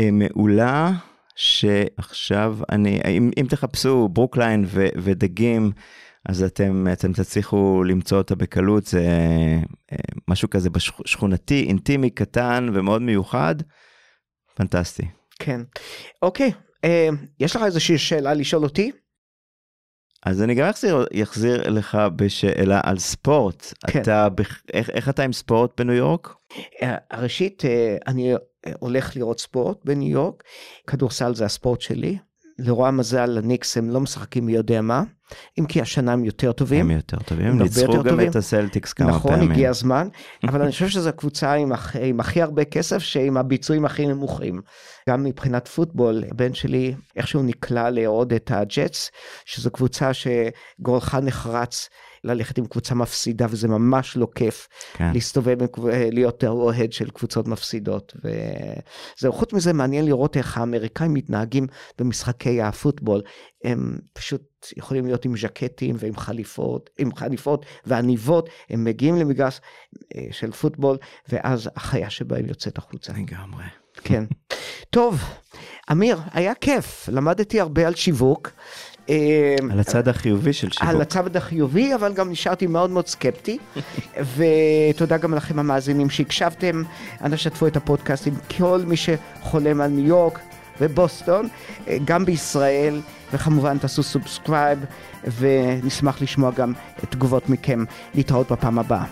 אה, מעולה, שעכשיו אני, אם, אם תחפשו ברוקליין ו, ודגים, אז אתם, אתם תצליחו למצוא אותה בקלות, זה אה, משהו כזה שכונתי, אינטימי, קטן ומאוד מיוחד, פנטסטי. כן. אוקיי, אה, יש לך איזושהי שאלה לשאול אותי? אז אני גם אחזיר, אחזיר לך בשאלה על ספורט. כן. אתה, איך, איך אתה עם ספורט בניו יורק? אה, ראשית, אה, אני הולך לראות ספורט בניו יורק. כדורסל זה הספורט שלי. לרוע המזל, הניקס הם לא משחקים מי יודע מה, אם כי השנה הם יותר טובים. הם יותר טובים, הם ניצחו גם טובים. את הסלטיקס כמה נכון, פעמים. נכון, הגיע הזמן, אבל אני חושב שזו קבוצה עם, עם הכי הרבה כסף, שעם הביצועים הכי נמוכים. גם מבחינת פוטבול, הבן שלי איכשהו נקלע לעוד את הג'טס, שזו קבוצה שגורלך נחרץ. ללכת עם קבוצה מפסידה וזה ממש לא כיף כן. להסתובב, להיות אוהד של קבוצות מפסידות. וזהו, חוץ מזה מעניין לראות איך האמריקאים מתנהגים במשחקי הפוטבול. הם פשוט יכולים להיות עם ז'קטים ועם חליפות, עם חליפות ועניבות, הם מגיעים למגרש אה, של פוטבול, ואז החיה שבהם יוצאת החוצה. לגמרי. כן. טוב, אמיר, היה כיף, למדתי הרבה על שיווק. אמ, על הצד החיובי של שיווק. על הצד החיובי, אבל גם נשארתי מאוד מאוד סקפטי. ותודה גם לכם המאזינים שהקשבתם. אנא שתפו את הפודקאסט עם כל מי שחולם על ניו יורק ובוסטון, גם בישראל, וכמובן תעשו subscribe, ונשמח לשמוע גם תגובות מכם. להתראות בפעם הבאה.